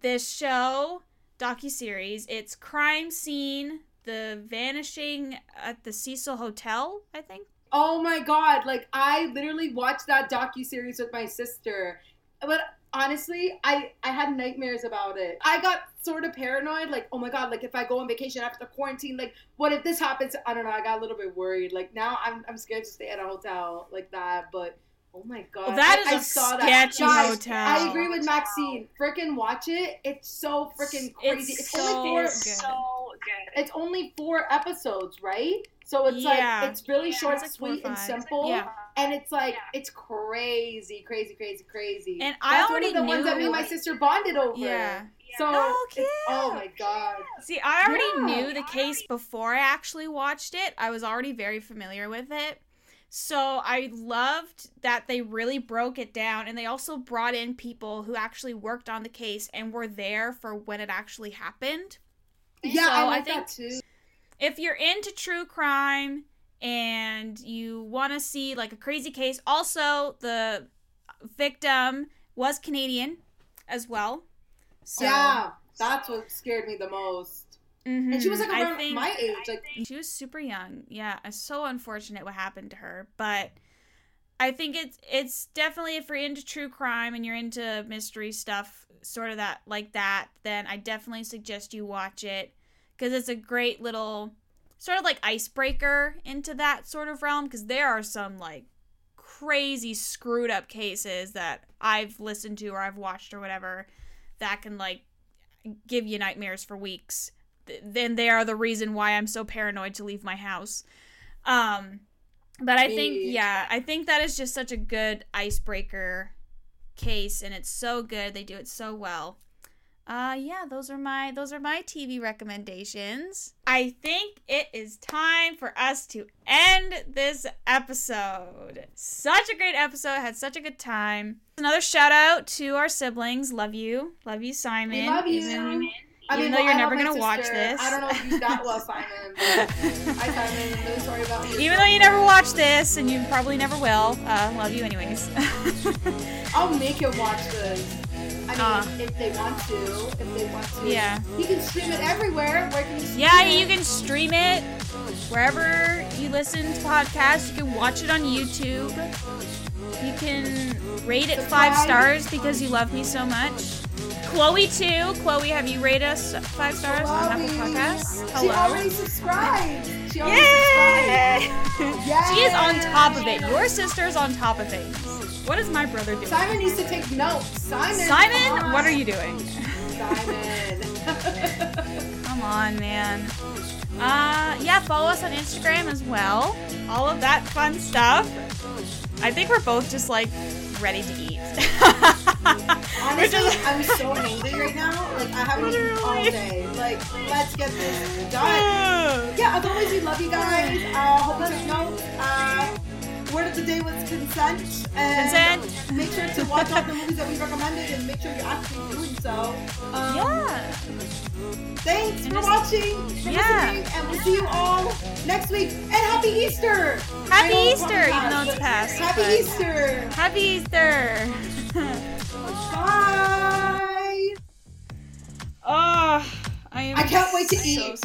This show docu series, it's Crime Scene, The Vanishing at the Cecil Hotel, I think. Oh my god! Like I literally watched that docu series with my sister, but honestly, I I had nightmares about it. I got sort of paranoid. Like, oh my god! Like if I go on vacation after quarantine, like what if this happens? I don't know. I got a little bit worried. Like now, I'm I'm scared to stay at a hotel like that. But oh my god, Well, that I, is I a saw that. sketchy Guys, hotel. I agree with Maxine. Freaking watch it. It's so freaking crazy. It's It's, so only four. good. so good. It's only four episodes, right? So it's Yeah. like it's really Yeah. short, It's like sweet, and simple. Yeah. And it's like Yeah. it's crazy, crazy, crazy, crazy. And I already one of the ones that me and my sister bonded over. Yeah. So Oh, it's- oh my god. See, I already Yeah. knew the case before I actually watched it. I was already very familiar with it. So I loved that they really broke it down and they also brought in people who actually worked on the case and were there for when it actually happened. Yeah, So I I like think- that too. If you're into true crime and you want to see like a crazy case. Also, the victim was Canadian as well. So, yeah, that's what scared me the most. mhm, And she was like around think- my age. Like she was super young. Yeah, it's so unfortunate what happened to her, but I think it's it's definitely if you're into true crime and you're into mystery stuff, sort of that like that, then I definitely suggest you watch it because it's a great little sort of like icebreaker into that sort of realm because there are some like crazy screwed up cases that I've listened to or I've watched or whatever that can like give you nightmares for weeks th- then they are the reason why I'm so paranoid to leave my house. Um, but I think, yeah, I think that is just such a good icebreaker case, and it's so good. They do it so well. Uh, yeah, those are my those are my TV recommendations. I think it is time for us to end this episode. Such a great episode. Had such a good time. Another shout out to our siblings. Love you, love you, Simon. we love you. Even- I even mean, though well, you're I never gonna watch this. I don't know if you that well, Simon. But hi, Simon. Sorry about you. Even though you never watch this, and you probably never will, uh, love you anyways. I'll make you watch this. I mean, Uh. if they want to, if they want to. Yeah. You can stream it everywhere. Where can you stream yeah, it? you can stream it wherever you listen to podcasts. You can watch it on YouTube. You can rate it five stars because you love me so much. Chloe too. Chloe, have you rated us five stars on Apple Chloe. Podcasts? She Hello. already subscribed. She already Yay! subscribed. Yes. She is on top of it. Your sister's on top of things. What is my brother doing? Simon needs to take notes. Simon. Simon, on. what are you doing? Simon. Come on, man. Uh, yeah, follow us on Instagram as well. All of that fun stuff. I think we're both just like ready to eat. Honestly, I'm so hungry right now. Like I haven't eaten all Literally. day. Like let's get this done. Yeah, as always, we love you guys. Uh, hope you notes. Uh, word of the day was consent. And Consent. Make sure to watch all the movies that we recommended and make sure you're actually doing so. Um, yeah. Thanks And for watching, for Yeah. listening, and we'll see you all next week. And Happy Easter! Happy Easter, even though it's past. Happy Easter! Happy Easter. Bye! oh, I am. I can't wait to so eat.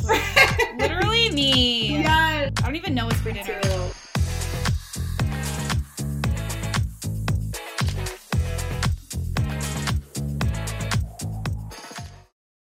Literally me. yes. I don't even know what's for dinner.